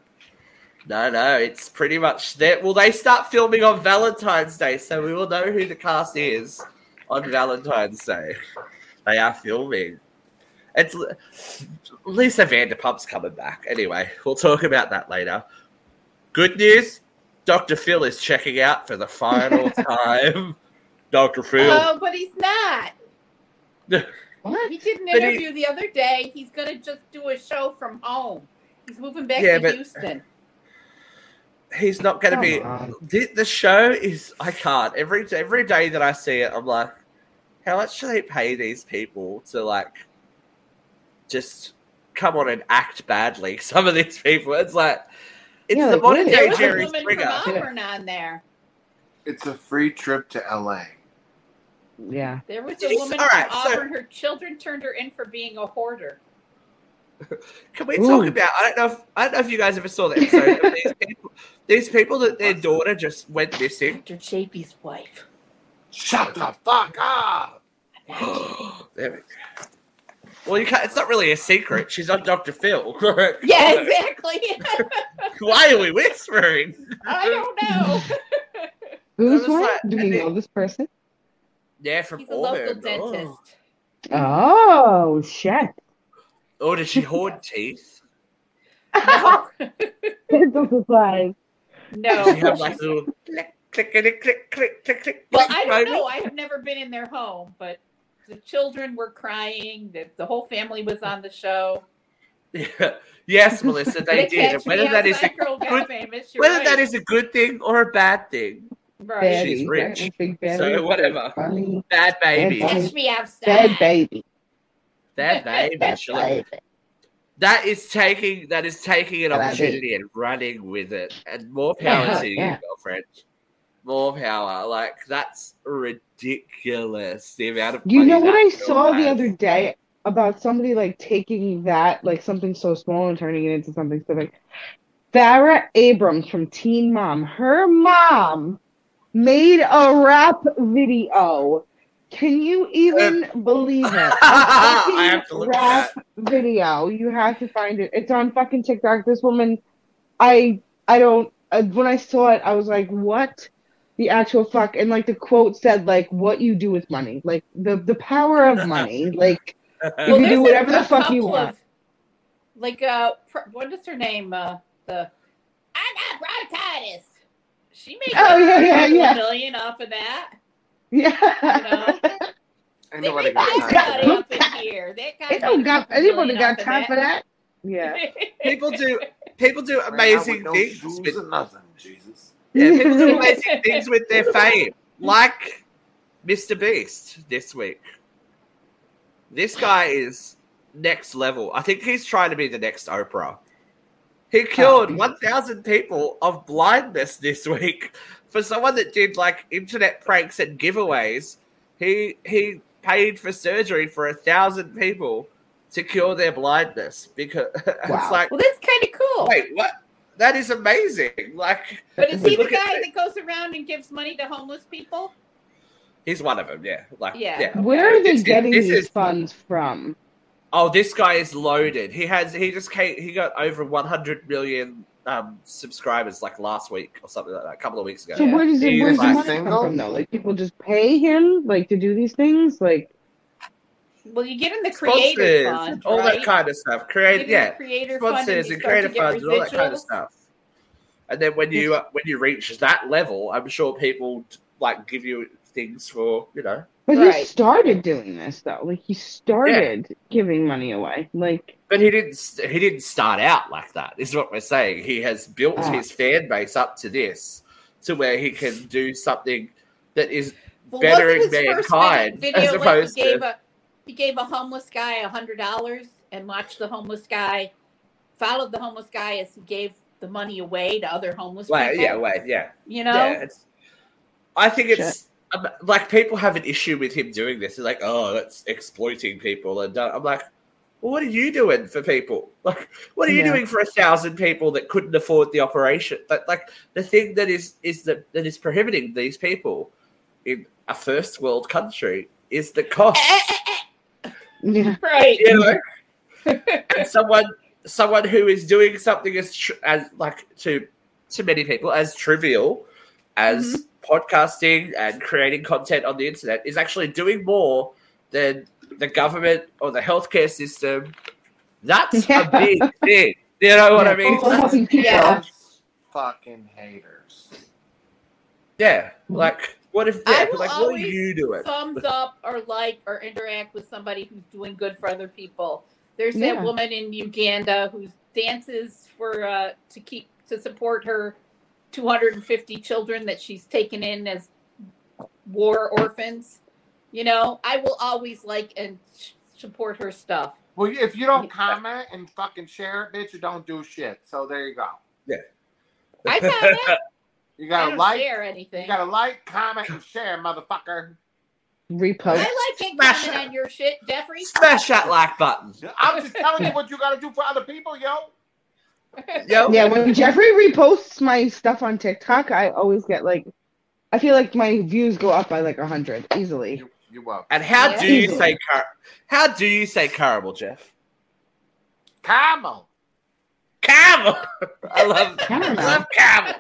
No, no, it's pretty much that. Well, they start filming on Valentine's Day, so we will know who the cast is on Valentine's Day. They are filming. It's Lisa Vanderpump's coming back. Anyway, we'll talk about that later. Good news: Dr. Phil is checking out for the final [LAUGHS] time. Dr. Phil. Oh, but he's not. [LAUGHS] what? He did an But he- interview the other day. He's going to just do a show from home. He's moving back Yeah, to but- Houston. He's not going to be. On. The, the show is I can't every every day that I see it, I'm like, how much do they pay these people to like just come on and act badly? [LAUGHS] Some of these people, it's like it's Yeah, the like, modern day a Jerry woman Springer. from Auburn on there. It's a free trip to LA. Yeah. There was a you- woman all right, from so- Auburn. Her children turned her in for being a hoarder. [LAUGHS] Can we Ooh. talk about? I don't know. If, I don't know if you guys ever saw the episode. these [LAUGHS] people, these people that their daughter just went missing. Dr. Chapey's wife. Shut the fuck up! [GASPS] there we go. Well, you can't. It's not really a secret. She's on Dr. Phil. [LAUGHS] Yeah, exactly. Why are we whispering? I don't know. Who's what? like- Do we know this person? Yeah, from He's a local Auburn. Oh. dentist. Oh shit. Oh, does she hoard teeth? No, [LAUGHS] [LAUGHS] Dental supplies. no. You have like little click, clickety, click, click, click, click. Well, I don't know. I have never been in their home, but the children were crying. The, the whole family was on the show. Yeah. [LAUGHS] Yes, Melissa, they did. whether that is a outside girl got good, famous. Whether right. that is a good thing or a bad thing, right. She's rich. Big so whatever. Bad baby, Bad Catch me outside. Dead baby. bad [LAUGHS] baby. Dead Sheila. baby. That is taking that is taking an Bad opportunity and running with it, and more power Yeah, to you, girlfriend. More power. Like that's ridiculous. The amount of You know what I girl saw the other day about somebody like taking that, like something so small and turning it into something so big? Farrah Abraham from Teen Mom, her mom made a rap video. Can you even believe it? [LAUGHS] A I have to fucking look at rap video. You have to find it. It's on fucking TikTok. This woman, I, I don't. Uh, when I saw it, I was like, "What the actual fuck?" And like the quote said, like, "What you do with money, like the the power of [LAUGHS] money, like." Well, [LAUGHS] You can do there's a- whatever the fuck you want. of- like, uh, pr- what is her name? Uh, the I got bronchitis. She made Oh, yeah, yeah, a million off of that. Yeah. Ain't They nobody make got that time. money up here. That guy They don't got a anybody got off of time for that. Yeah. [LAUGHS] people do people do amazing with things. shoes With, nothing, Jesus. yeah, people do [LAUGHS] amazing things with their fame, like Mr. Beast this week. This guy is next level. I think he's trying to be the next Oprah. He um, killed Oh. 1,000 people of blindness this week. For someone that did like internet pranks and giveaways, he he paid for surgery for a thousand people to cure their blindness because [LAUGHS] Wow. it's like, well, that's kind of cool. wait, what? That is amazing. Like, But is [LAUGHS] he the guy that. that goes around and gives money to homeless people? he's one of them. Yeah, like, Yeah. yeah. Where are they This is- getting this these is- funds from? Oh, this guy is loaded. He has he just came he got over 100 million um subscribers like last week or something like that, a couple of weeks ago. So where does it, He's where's the money single? come from though? Like people just pay him like to do these things? Like Well, you get in the creator sponsors, fund, all right? that kind of stuff. You Create yeah, creator sponsors you and start to creative funds and all that kind of stuff. And then when you uh, when you reach that level, I'm sure people like give you things for you know. but Right. he started doing this though. Like he started giving money away. Like But he didn't. He didn't start out like that. Is what we're saying. He has built Ah. his fan base up to this, to where he can do something that is Well, bettering wasn't his first mankind, video as when opposed he gave to- a he gave a homeless guy a hundred dollars and watched the homeless guy followed the homeless guy as he gave the money away to other homeless Wait, people. yeah, wait, yeah, you know, yeah. It's, I think it's like people have an issue with him doing this. They're like, oh, that's exploiting people, and uh, I'm like, well, what are you doing for people? Like, what are you Yeah. doing for a thousand people that couldn't afford the operation? But like, the thing that is is that that is prohibiting these people in a first world country is the cost. [LAUGHS] yeah. right? you know, and someone someone who is doing something as tr- as like to to many people as trivial as podcasting and creating content on the internet is actually doing more than the government or the healthcare system. That's Yeah. a big thing. You know what I mean? Helping people. Yeah. Fucking haters. Yeah. Like what if I yeah, will like what are always you doing? thumbs [LAUGHS] up or like or interact with somebody who's doing good for other people. There's Yeah. that woman in Uganda who dances for uh, to keep to support her 250 children that she's taken in as war orphans. You know, I will always like and support her stuff. Well, if you don't comment and fucking share it, bitch, you don't do shit. So there you go. Yeah. I comment. [LAUGHS] You gotta don't like, share anything. you gotta like, comment, and share, motherfucker. Repost. I like and comment it. on your shit, Jeffrey. Smash that like button. I'm just telling you what you gotta do for other people, yo. Yo. Yeah, when Jeffrey reposts my stuff on TikTok, I always get like, I feel like my views go up by like a hundred easily. You, you welcome. And how Yeah. do you say car- how do you say carable, Jeff? Camel. Camel. I love [LAUGHS] I Caramel. love camel.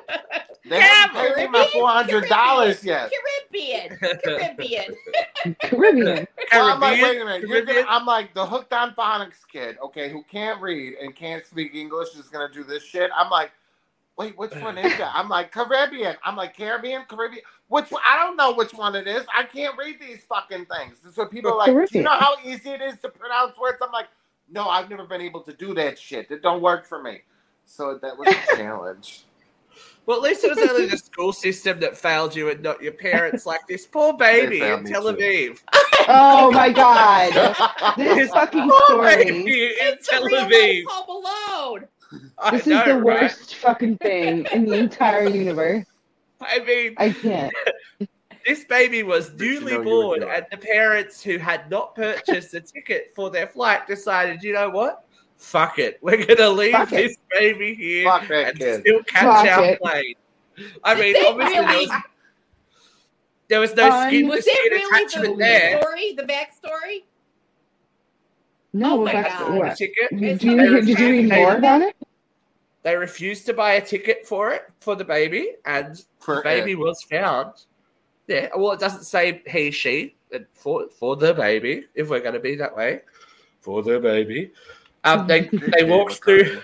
They haven't Camel. paid me my four hundred dollars yet. Caribbean. Caribbean. [LAUGHS] Caribbean. Caribbean. Well, I'm like, wait a minute. You're gonna, I'm like the hooked on phonics kid, okay, who can't read and can't speak English is gonna do this shit. I'm like, wait, which one is that? I'm like Caribbean. I'm like Caribbean, Caribbean. Which one? I don't know which one it is. I can't read these fucking things. So people are like, do you know how easy it is to pronounce words? I'm like, no, I've never been able to do that shit. It don't work for me. So that was a [LAUGHS] challenge. Well, at least it was only the school system that failed you and not your parents. Like this poor baby in me Tel too. Aviv. Oh my god. [LAUGHS] This fucking Poor story. baby in It's Tel Aviv. life Home Alone. I This know, is the right? worst fucking thing in the entire universe. I mean, I can't. [LAUGHS] this baby was newly born, would do it? and the parents who had not purchased a ticket for their flight decided, you know what? Fuck it. We're going to leave Fuck it. this baby here Fuck and kid. still catch Fuck our it. plane. I mean, they obviously, there was, there was no Um, skin to Was it skin really attachment the there. story, the backstory? No, Oh my that's God. what. Ticket. Did you, not did you read more about it? They refused to buy a ticket for it for the baby, and For the baby was found. Yeah, well, it doesn't say he, she, for for the baby. If we're going to be that way, for the baby, um, they they [LAUGHS] walked through.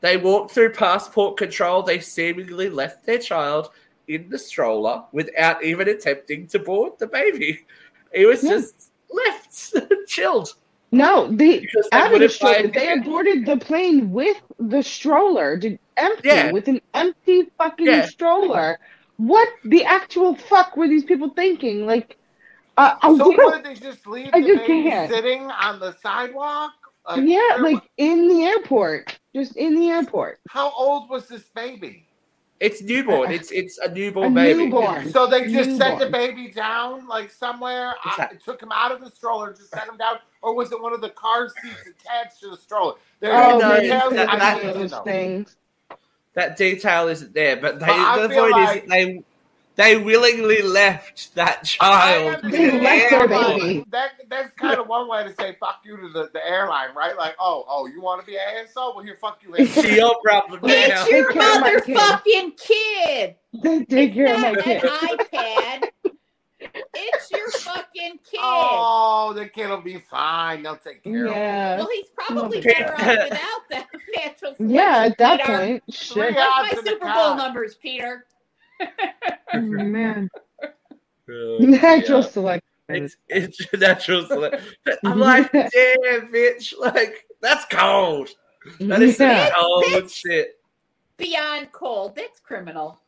They walked through passport control. They seemingly left their child in the stroller without even attempting to board the baby. He was Yeah. just left, [LAUGHS] chilled. No, the Because they the wouldn't buy a stroller. They boarded the plane with the stroller, did empty, Yeah. with an empty fucking Yeah. stroller. What the actual fuck were these people thinking? Like, uh, I So don't- what did they just leave I the just baby can't. sitting on the sidewalk? Like, yeah, where like wa- in the airport, just in the airport. how old was this baby? It's newborn. It's it's a newborn A baby. newborn. So they just set the baby down like somewhere, uh, Exactly. took him out of the stroller, just set him down, or was it one of the car seats attached to the stroller? There Oh, are no, maybe details it's that- I that- one need of those know. things. That detail isn't there, but they But the point like- is they they willingly left that child. They left their baby. That, that's kind of one way to say fuck you to the, the airline, right? Like, oh, oh, you want to be an asshole? Well, here, fuck you. It's asshole. your problem now. It's your Take care of my kid. motherfucking kid. They take care of my kid. iPad. It's your fucking kid. Oh, the kid will be fine. They'll take care of him. Yeah. Well, he's probably better off [LAUGHS] without that natural selection. Yeah, at that Peter. point, shit. Yeah. What's odds my Super Bowl car. numbers, Peter? Oh, man. Uh, [LAUGHS] [LAUGHS] Natural yeah. selection. It's it's natural select. I'm like, damn, bitch. Like that's cold. That is some Yeah. cold That's- shit. Beyond cold. That's criminal.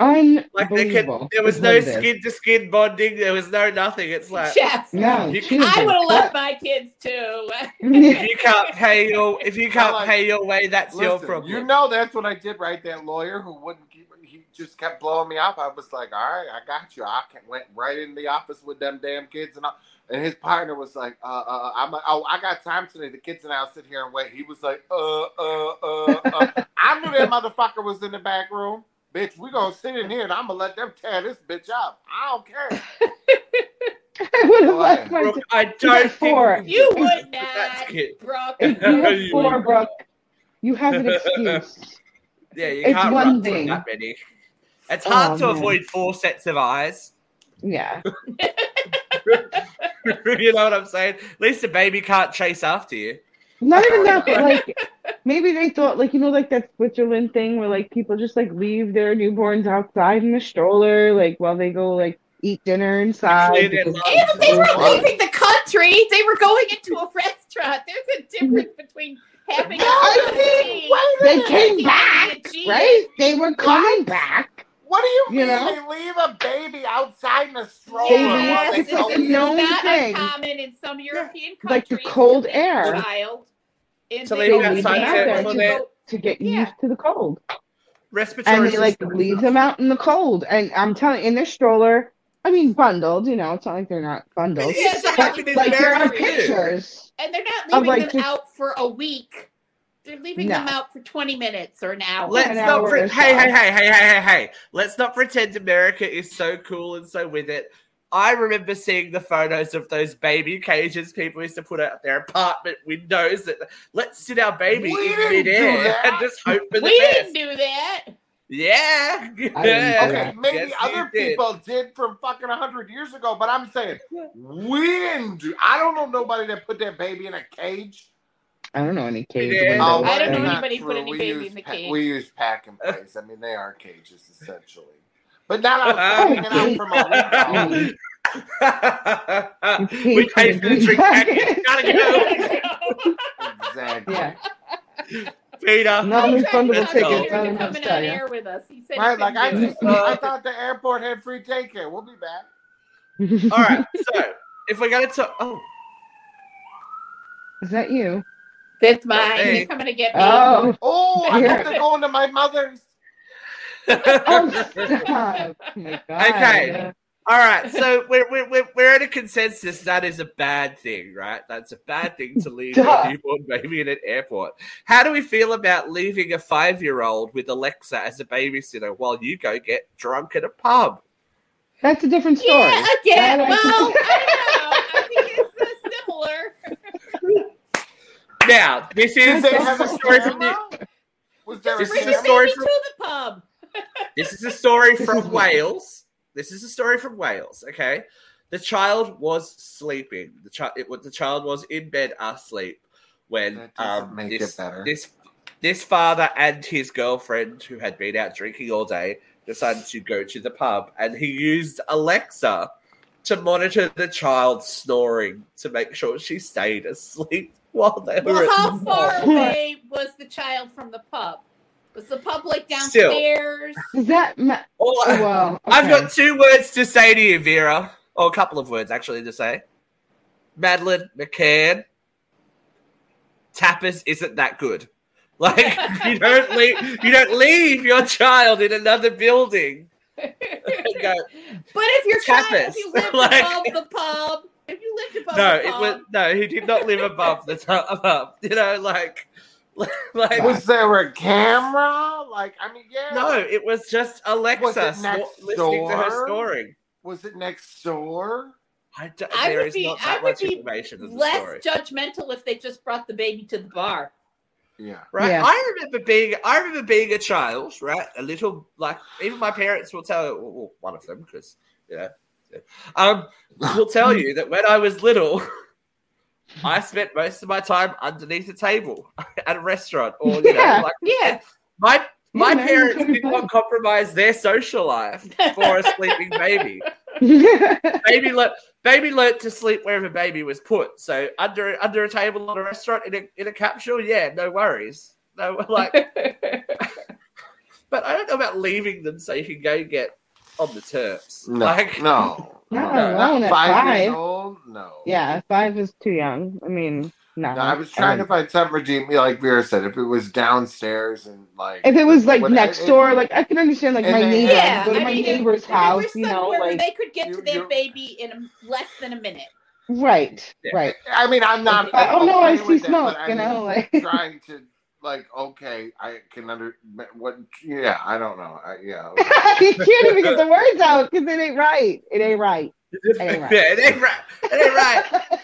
Like they could, Unbelievable. there was no what it is. skin to skin bonding. There was no nothing. It's like Jeff. No, You- she was I a would have left my kids too. if [LAUGHS] you can't pay your if you can't like- pay your way, that's your problem. you know that's what I did, right? That lawyer who wouldn't keep, he just kept blowing me up. I was like, all right, I got you. I went right in the office with them damn kids and all. And his partner was like, uh, uh, I'm like, oh, I got time today. The kids and I'll sit here and wait. He was like, uh, uh, uh, uh. [LAUGHS] I knew that motherfucker was in the back room. Bitch, we gonna sit in here and I'm gonna let them tear this bitch up. I don't care. I would have Go left ahead. my. Brooke, I don't four. think You would [LAUGHS] That's not, cute. Brooke. If you have You four. Brooke, you have an excuse. [LAUGHS] Yeah, you It's can't one run thing. that many. It's oh, hard Oh, to man. avoid four sets of eyes. [LAUGHS] Yeah. you know what I'm saying? At least a baby can't chase after you. Not even that, but like [LAUGHS] maybe they thought like you know like that Switzerland thing where like people just like leave their newborns outside in the stroller like while they go like eat dinner inside. Clear because- And they were leaving the country. They were going into a restaurant. There's a difference between having a I mean, Wait They came back, right? They were coming back. What do you You mean know? they leave a baby outside in a stroller? Baby, while they it's go a this in? is known not thing. uncommon in some European countries. Like the cold air. Child in So the they leave car. outside Yeah, there to go- to get Yeah. used to the cold. Respiratory And they like leave them out in the cold. And I'm telling in their stroller, I mean bundled, you know, it's not like they're not bundled. Yeah, it's But, Like there are America pictures. And they're not Of, leaving like, them just- out for a week. They're leaving No. them out for 20 minutes or an hour. Let's An not hour pre- hey, hey, hey, hey, hey, hey, hey. Let's not pretend America is so cool and so with it. I remember seeing the photos of those baby cages people used to put out their apartment windows. That let's sit our baby We in didn't midair and just hope for the we best. didn't do that. Yeah. [LAUGHS] yeah. Okay, maybe Yes, other people did from fucking hundred years ago, but I'm saying we didn't do. I don't know nobody that put their baby in a cage. I don't know any cage. Yeah. Oh, I don't oh, know not anybody put any We baby use in the pa- cage. We use pack and plays. I mean, they are cages essentially, but not outside [LAUGHS] hanging out from a window. Mm. we pay for the [LAUGHS] drink package. Gotta go. Exactly. Yeah. Peter. Non-refundable Let's tickets. go. I don't know what coming to tell on you. air with us. He said Right, like I just, it. I thought the airport had free daycare. We'll be back. All right. So if we're gonna talk, oh, Is that you? That's mine. Hey. They're coming to get me. Oh, Oh, I Yeah. hope they're going to my mother's. Oh stop. [LAUGHS] Oh my God. Okay. All right, so we're, we're, we're, we're at a consensus that is a bad thing, right? That's a bad thing to leave Duh. a newborn baby in an airport. How do we feel about leaving a five year old with Alexa as a babysitter while you go get drunk at a pub? That's a different story. Yeah, again. Well, [LAUGHS] I don't know. I think it's similar. Now, this is they this is a a story from the. Was there a This Bring is a story from- to the pub. This is a story from Wales. This is a story from Wales. Okay, the child was sleeping. The child, was the child was in bed asleep when That um, make this, it better. this this father and his girlfriend, who had been out drinking all day, decided to go to the pub, and he used Alexa to monitor the child snoring to make sure she stayed asleep [LAUGHS] while they were. Well, at how the far pub. away was the child from the pub? Was the public like Still. downstairs? Does that ma- All oh, I- well, [LAUGHS] I've got two words to say to you, Vera, or a couple of words actually to say. Madeleine McCann, tapas isn't that good. [LAUGHS] Like you don't leave, you don't leave your child in another building. [LAUGHS] go, But if your child, Tapas. if you lived Like- above the pub, if you lived above no, the it pub, was no. He did not live above the top. Above, you know, like, [LAUGHS] like Was there a camera? Like, I mean, yeah. no. It was just Alexa Was it snor- next listening to her door? snoring. Was it next door? I don't, I there would is be- not I that would much be information in the less story. judgmental if they just brought the baby to the bar. Yeah. Right. Yeah. I remember being I remember being a child, right? A little like even my parents will tell well, one of them because you know um will tell [LAUGHS] you that when I was little I spent most of my time underneath a table [LAUGHS] at a restaurant or you Yeah. know like Yeah. my my Yeah, parents did not [LAUGHS] compromise their social life for a sleeping baby. [LAUGHS] Baby le- baby learnt to sleep wherever baby was put. So under under a table at a restaurant in a in a capsule, yeah, no worries. No like But I don't know about leaving them so you can go get on the terps. No. Like, no. Not no. alone at five, five. years old? No. Yeah, five is too young. I mean, no. No, I was trying to find something redeeming, like Vera said. If it was downstairs and like, If it was like when- next it- door, like I can understand like my neighbor. yeah. Go to I my mean, neighbor's it house, you know, like they could get You- to their baby in less than a minute. right, Yeah. right. I mean, I'm not. Like, oh, no, I see with that, smoke, but I you mean, know, like- [LAUGHS] trying to like, okay, I can under what? Yeah, I don't know. I, yeah, [LAUGHS] you can't even get the words out because it ain't right. It ain't right. Ain't right. yeah, it ain't right. It ain't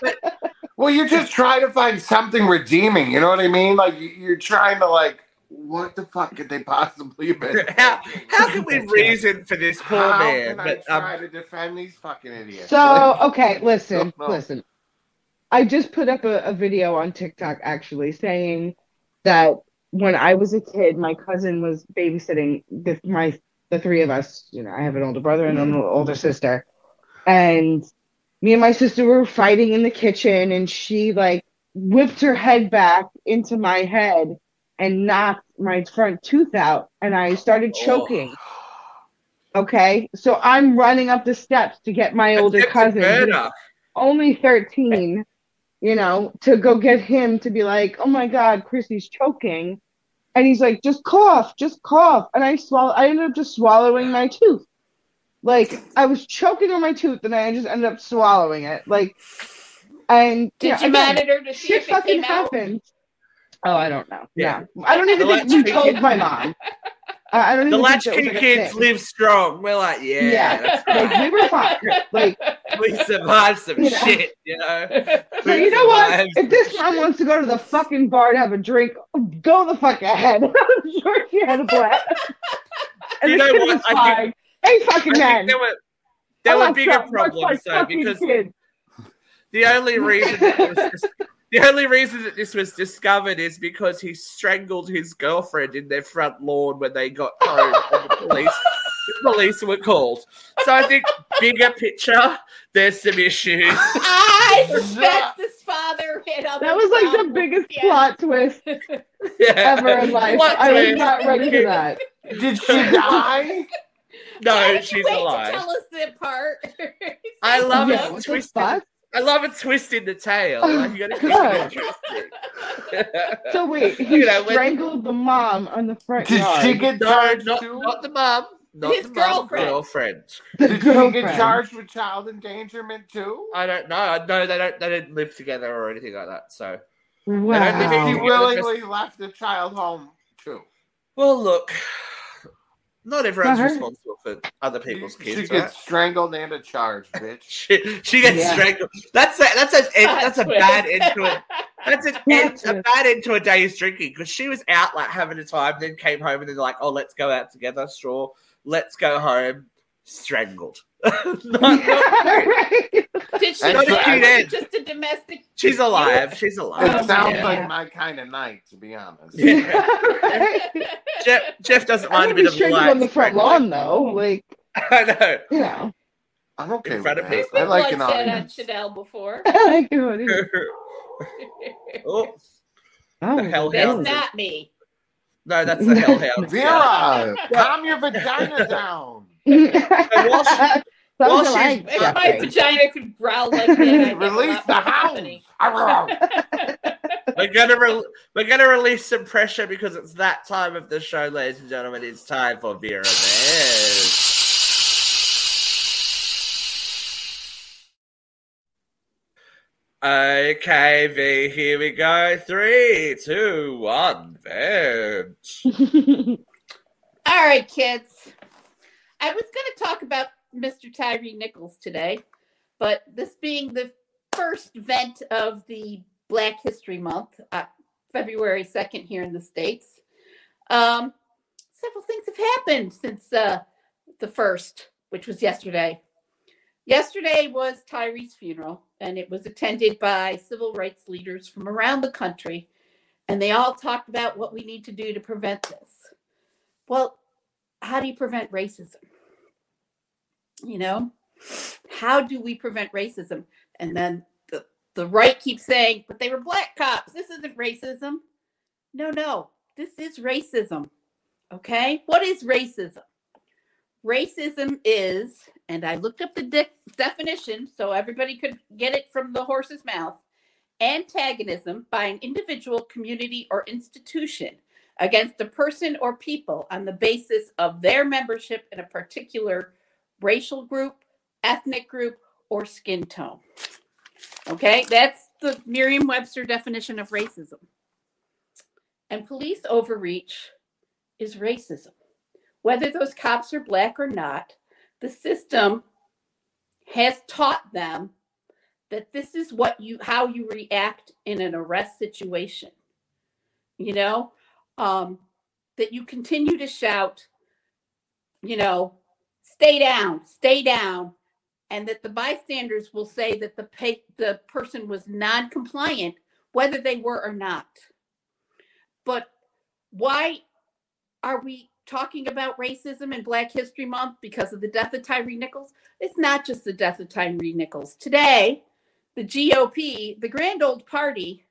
right. [LAUGHS] Well, you're just trying to find something redeeming. You know what I mean? Like you- you're trying to like, what the fuck could they possibly have been? How how can we [LAUGHS] reason for this poor How man? can I But try um, to defend these fucking idiots? So [LAUGHS] okay, listen, No. listen. I just put up a, a video on TikTok actually saying that when I was a kid, my cousin was babysitting the, my the three of us. You know, I have an older brother and an older sister, and me and my sister were fighting in the kitchen, and she like whipped her head back into my head and knocked my front tooth out, and I started Oh. choking. Okay, so I'm running up the steps to get my older cousin, only 13, you know, to go get him to be like, oh my God, Chrissy's choking. And he's like, just cough, just cough. And I swallow, I ended up just swallowing my tooth. Like, I was choking on my tooth and I just ended up swallowing it. Like, and Did yeah, you again, monitor to see shit if it fucking came out? happened. Oh, I don't know. Yeah. No. I don't even The think you latchkey told kid- my mom. I I don't The even think that was latchkey like kids thing. live strong. We're like, yeah, Yeah. that's Like, we were fine. Like, [LAUGHS] we survived some Yeah. shit, you know. So We you know what? If this some mom wants to go to the fucking bar to have a drink, go the fuck ahead. [LAUGHS] I'm sure she had a blast. And You this know kid what? I think- fine. Hey, fucking I man. think there were there I were love bigger Trump, problems like though because kid. the only reason that was the only reason that this was discovered is because he strangled his girlfriend in their front lawn when they got home and the police the police were called. So I think bigger picture, there's some issues. [LAUGHS] I [LAUGHS] suspect this father had other That was like the biggest Yeah. plot twist [LAUGHS] Yeah. ever in life. Plot I was twist. not ready for that. Did she die? No, Why did you she's wait to alive. tell us that part. [LAUGHS] I love Yeah, it. what Twist fuck? I love a twist in the tail. Oh, Like, you gotta keep it. [LAUGHS] So wait, he You know, when- strangled the mom on the front Did yard. she get no, charged not, too? not the mum. Not His the mum, girlfriend. girlfriend. the Did she get charged with child endangerment too? I don't know. I know they don't. They didn't live together or anything like that. So, And Wow. did she Wow. willingly left the child home too? well, look, not everyone's Not responsible for other people's kids. She gets Right? strangled and a charge, [LAUGHS] bitch. She, she gets Yeah. strangled. That's a that's a that's a bad end to it. That's an end, a bad end to a day's drinking because she was out like having a time, then came home and then like, oh, let's go out together. straw. let's go home. Strangled. [LAUGHS] not, not, [LAUGHS] Right. Did she And a say cute it end. was just a domestic? she's alive. She's It alive. sounds Yeah. like my kind of night, to be honest. Yeah. [LAUGHS] Jeff, Jeff doesn't mind a would bit of strangled on the front lawn though. Like, [LAUGHS] I know. you know. I'm okay In with front of that. me. I like an bloodshed audience. Chanel before. [LAUGHS] like, what is- oh, oh, hell That's hell. not me. no, that's the hellhound. Vera, calm your vagina down. Close while your she's- legs, If my Jeffrey. vagina could growl like [LAUGHS] that, I'd have a Release the more hounds. company. We're gonna re- we're gonna release some pressure because it's that time of the show, ladies and gentlemen. It's time for Vera Bears. Okay, V, here we go. Three, two, one, bench. [LAUGHS] All right, kids. I was going to talk about Mr. Tyree Nichols today, but this being the first event of the Black History Month, uh, February 2nd here in the States, um, several things have happened since uh, the first, which was yesterday. Yesterday was Tyree's funeral, and it was attended by civil rights leaders from around the country, and they all talked about what we need to do to prevent this. Well, how do you prevent racism? You know, how do we prevent racism? And then the, the right keeps saying, but they were black cops. This isn't racism. No, no, this is racism. Okay. What is racism? Racism is, and I looked up the de- definition so everybody could get it from the horse's mouth antagonism by an individual, community, or institution against a person or people on the basis of their membership in a particular racial group, ethnic group, or skin tone. Okay, that's the Merriam Webster definition of racism. And police overreach is racism. Whether those cops are black or not, the system has taught them that this is what you how you react in an arrest situation. You know, um, that you continue to shout, you know, stay down, stay down, and that the bystanders will say that the pay, the person was non-compliant, whether they were or not. But why are we talking about racism in Black History Month because of the death of Tyree Nichols? It's not just the death of Tyree Nichols. Today, the GOP, the Grand Old Party,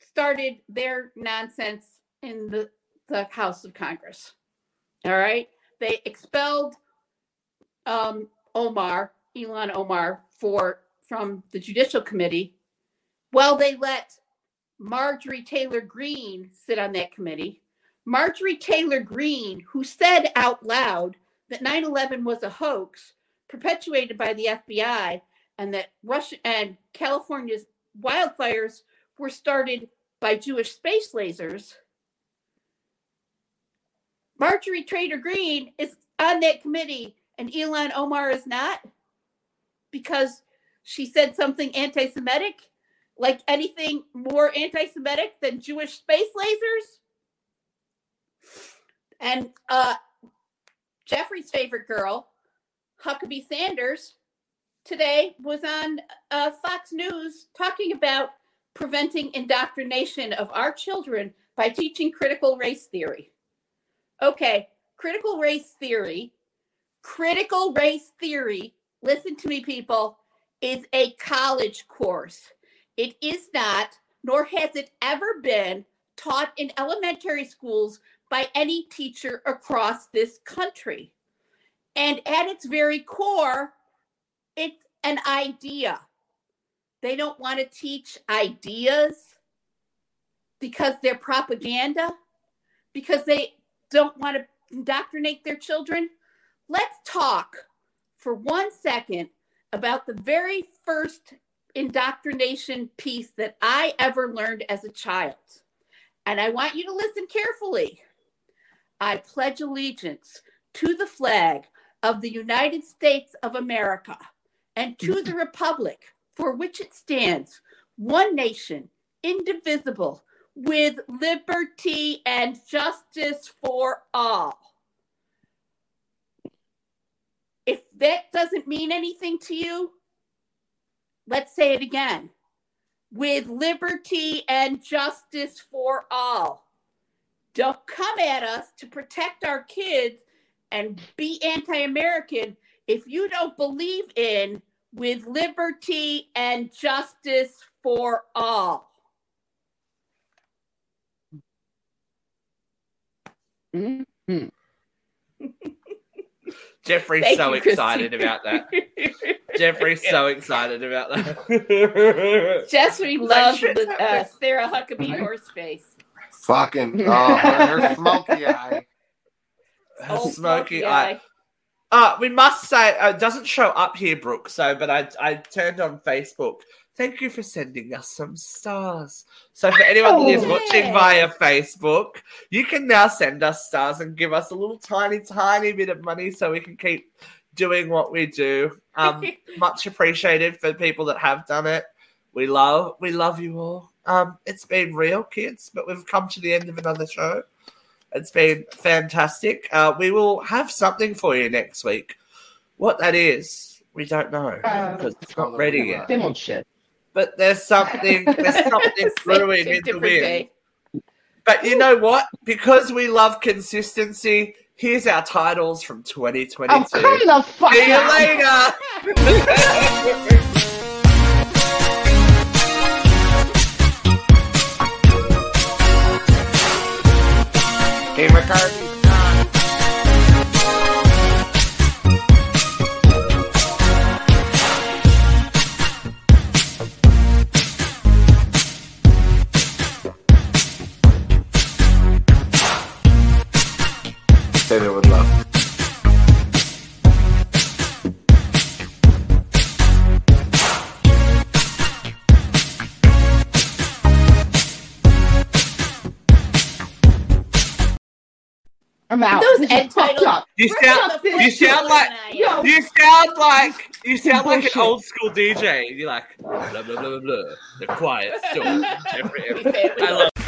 started their nonsense in the, the House of Congress. All right. They expelled um, Omar, Ilhan Omar, for from the Judicial Committee. Well, they let Marjorie Taylor Greene sit on that committee. Marjorie Taylor Greene, who said out loud that 9 11 was a hoax perpetuated by the FBI and that Russia and California's wildfires were started by Jewish space lasers. Marjorie Trader Green is on that committee and Ilhan Omar is not because she said something anti Semitic, like anything more anti Semitic than Jewish space lasers. And uh, Jeffrey's favorite girl, Huckabee Sanders, today was on uh, Fox News talking about preventing indoctrination of our children by teaching critical race theory. Okay, critical race theory, critical race theory, listen to me, people, is a college course. It is not, nor has it ever been, taught in elementary schools by any teacher across this country. And at its very core, it's an idea. They don't want to teach ideas because they're propaganda, because they don't want to indoctrinate their children. Let's talk for one second about the very first indoctrination piece that I ever learned as a child. And I want you to listen carefully. I pledge allegiance to the flag of the United States of America and to the [LAUGHS] republic for which it stands, one nation, indivisible, with liberty and justice for all. If that doesn't mean anything to you, let's say it again with liberty and justice for all. Don't come at us to protect our kids and be anti American if you don't believe in with liberty and justice for all. Mm-hmm. Jeffrey's Thank so you, excited about that. Jeffrey's so excited about that. [LAUGHS] Jeffrey loves shit. uh, Sarah Huckabee Horseface. Fucking [LAUGHS] oh, her, her smoky eye. Oh, Smoky eye. Uh, we must say uh, it doesn't show up here, Brooke. So, but I I turned on Facebook. Thank you for sending us some stars. So, for anyone that is Oh, watching yeah. via Facebook, you can now send us stars and give us a little tiny, tiny bit of money so we can keep doing what we do. Um, [LAUGHS] much appreciated for people that have done it. We love, we love you all. Um, it's been real, kids, but we've come to the end of another show. It's been fantastic. Uh, we will have something for you next week. What that is, we don't know Uh, because it's not ready yet. Same old shit. But there's something, there's [LAUGHS] something brewing in the wind. day. But you know what? Because we love consistency, here's our titles from 2022. Oh, come the fuck See you later. [LAUGHS] Hey, McCarthy. Said it with love. I'm out. Those This is end titles- You sound, you sound like, Yo. you sound like, you sound like an old school DJ. You're like, blah blah blah blah blah. The quiet storm. Jeffrey. We say it with I love.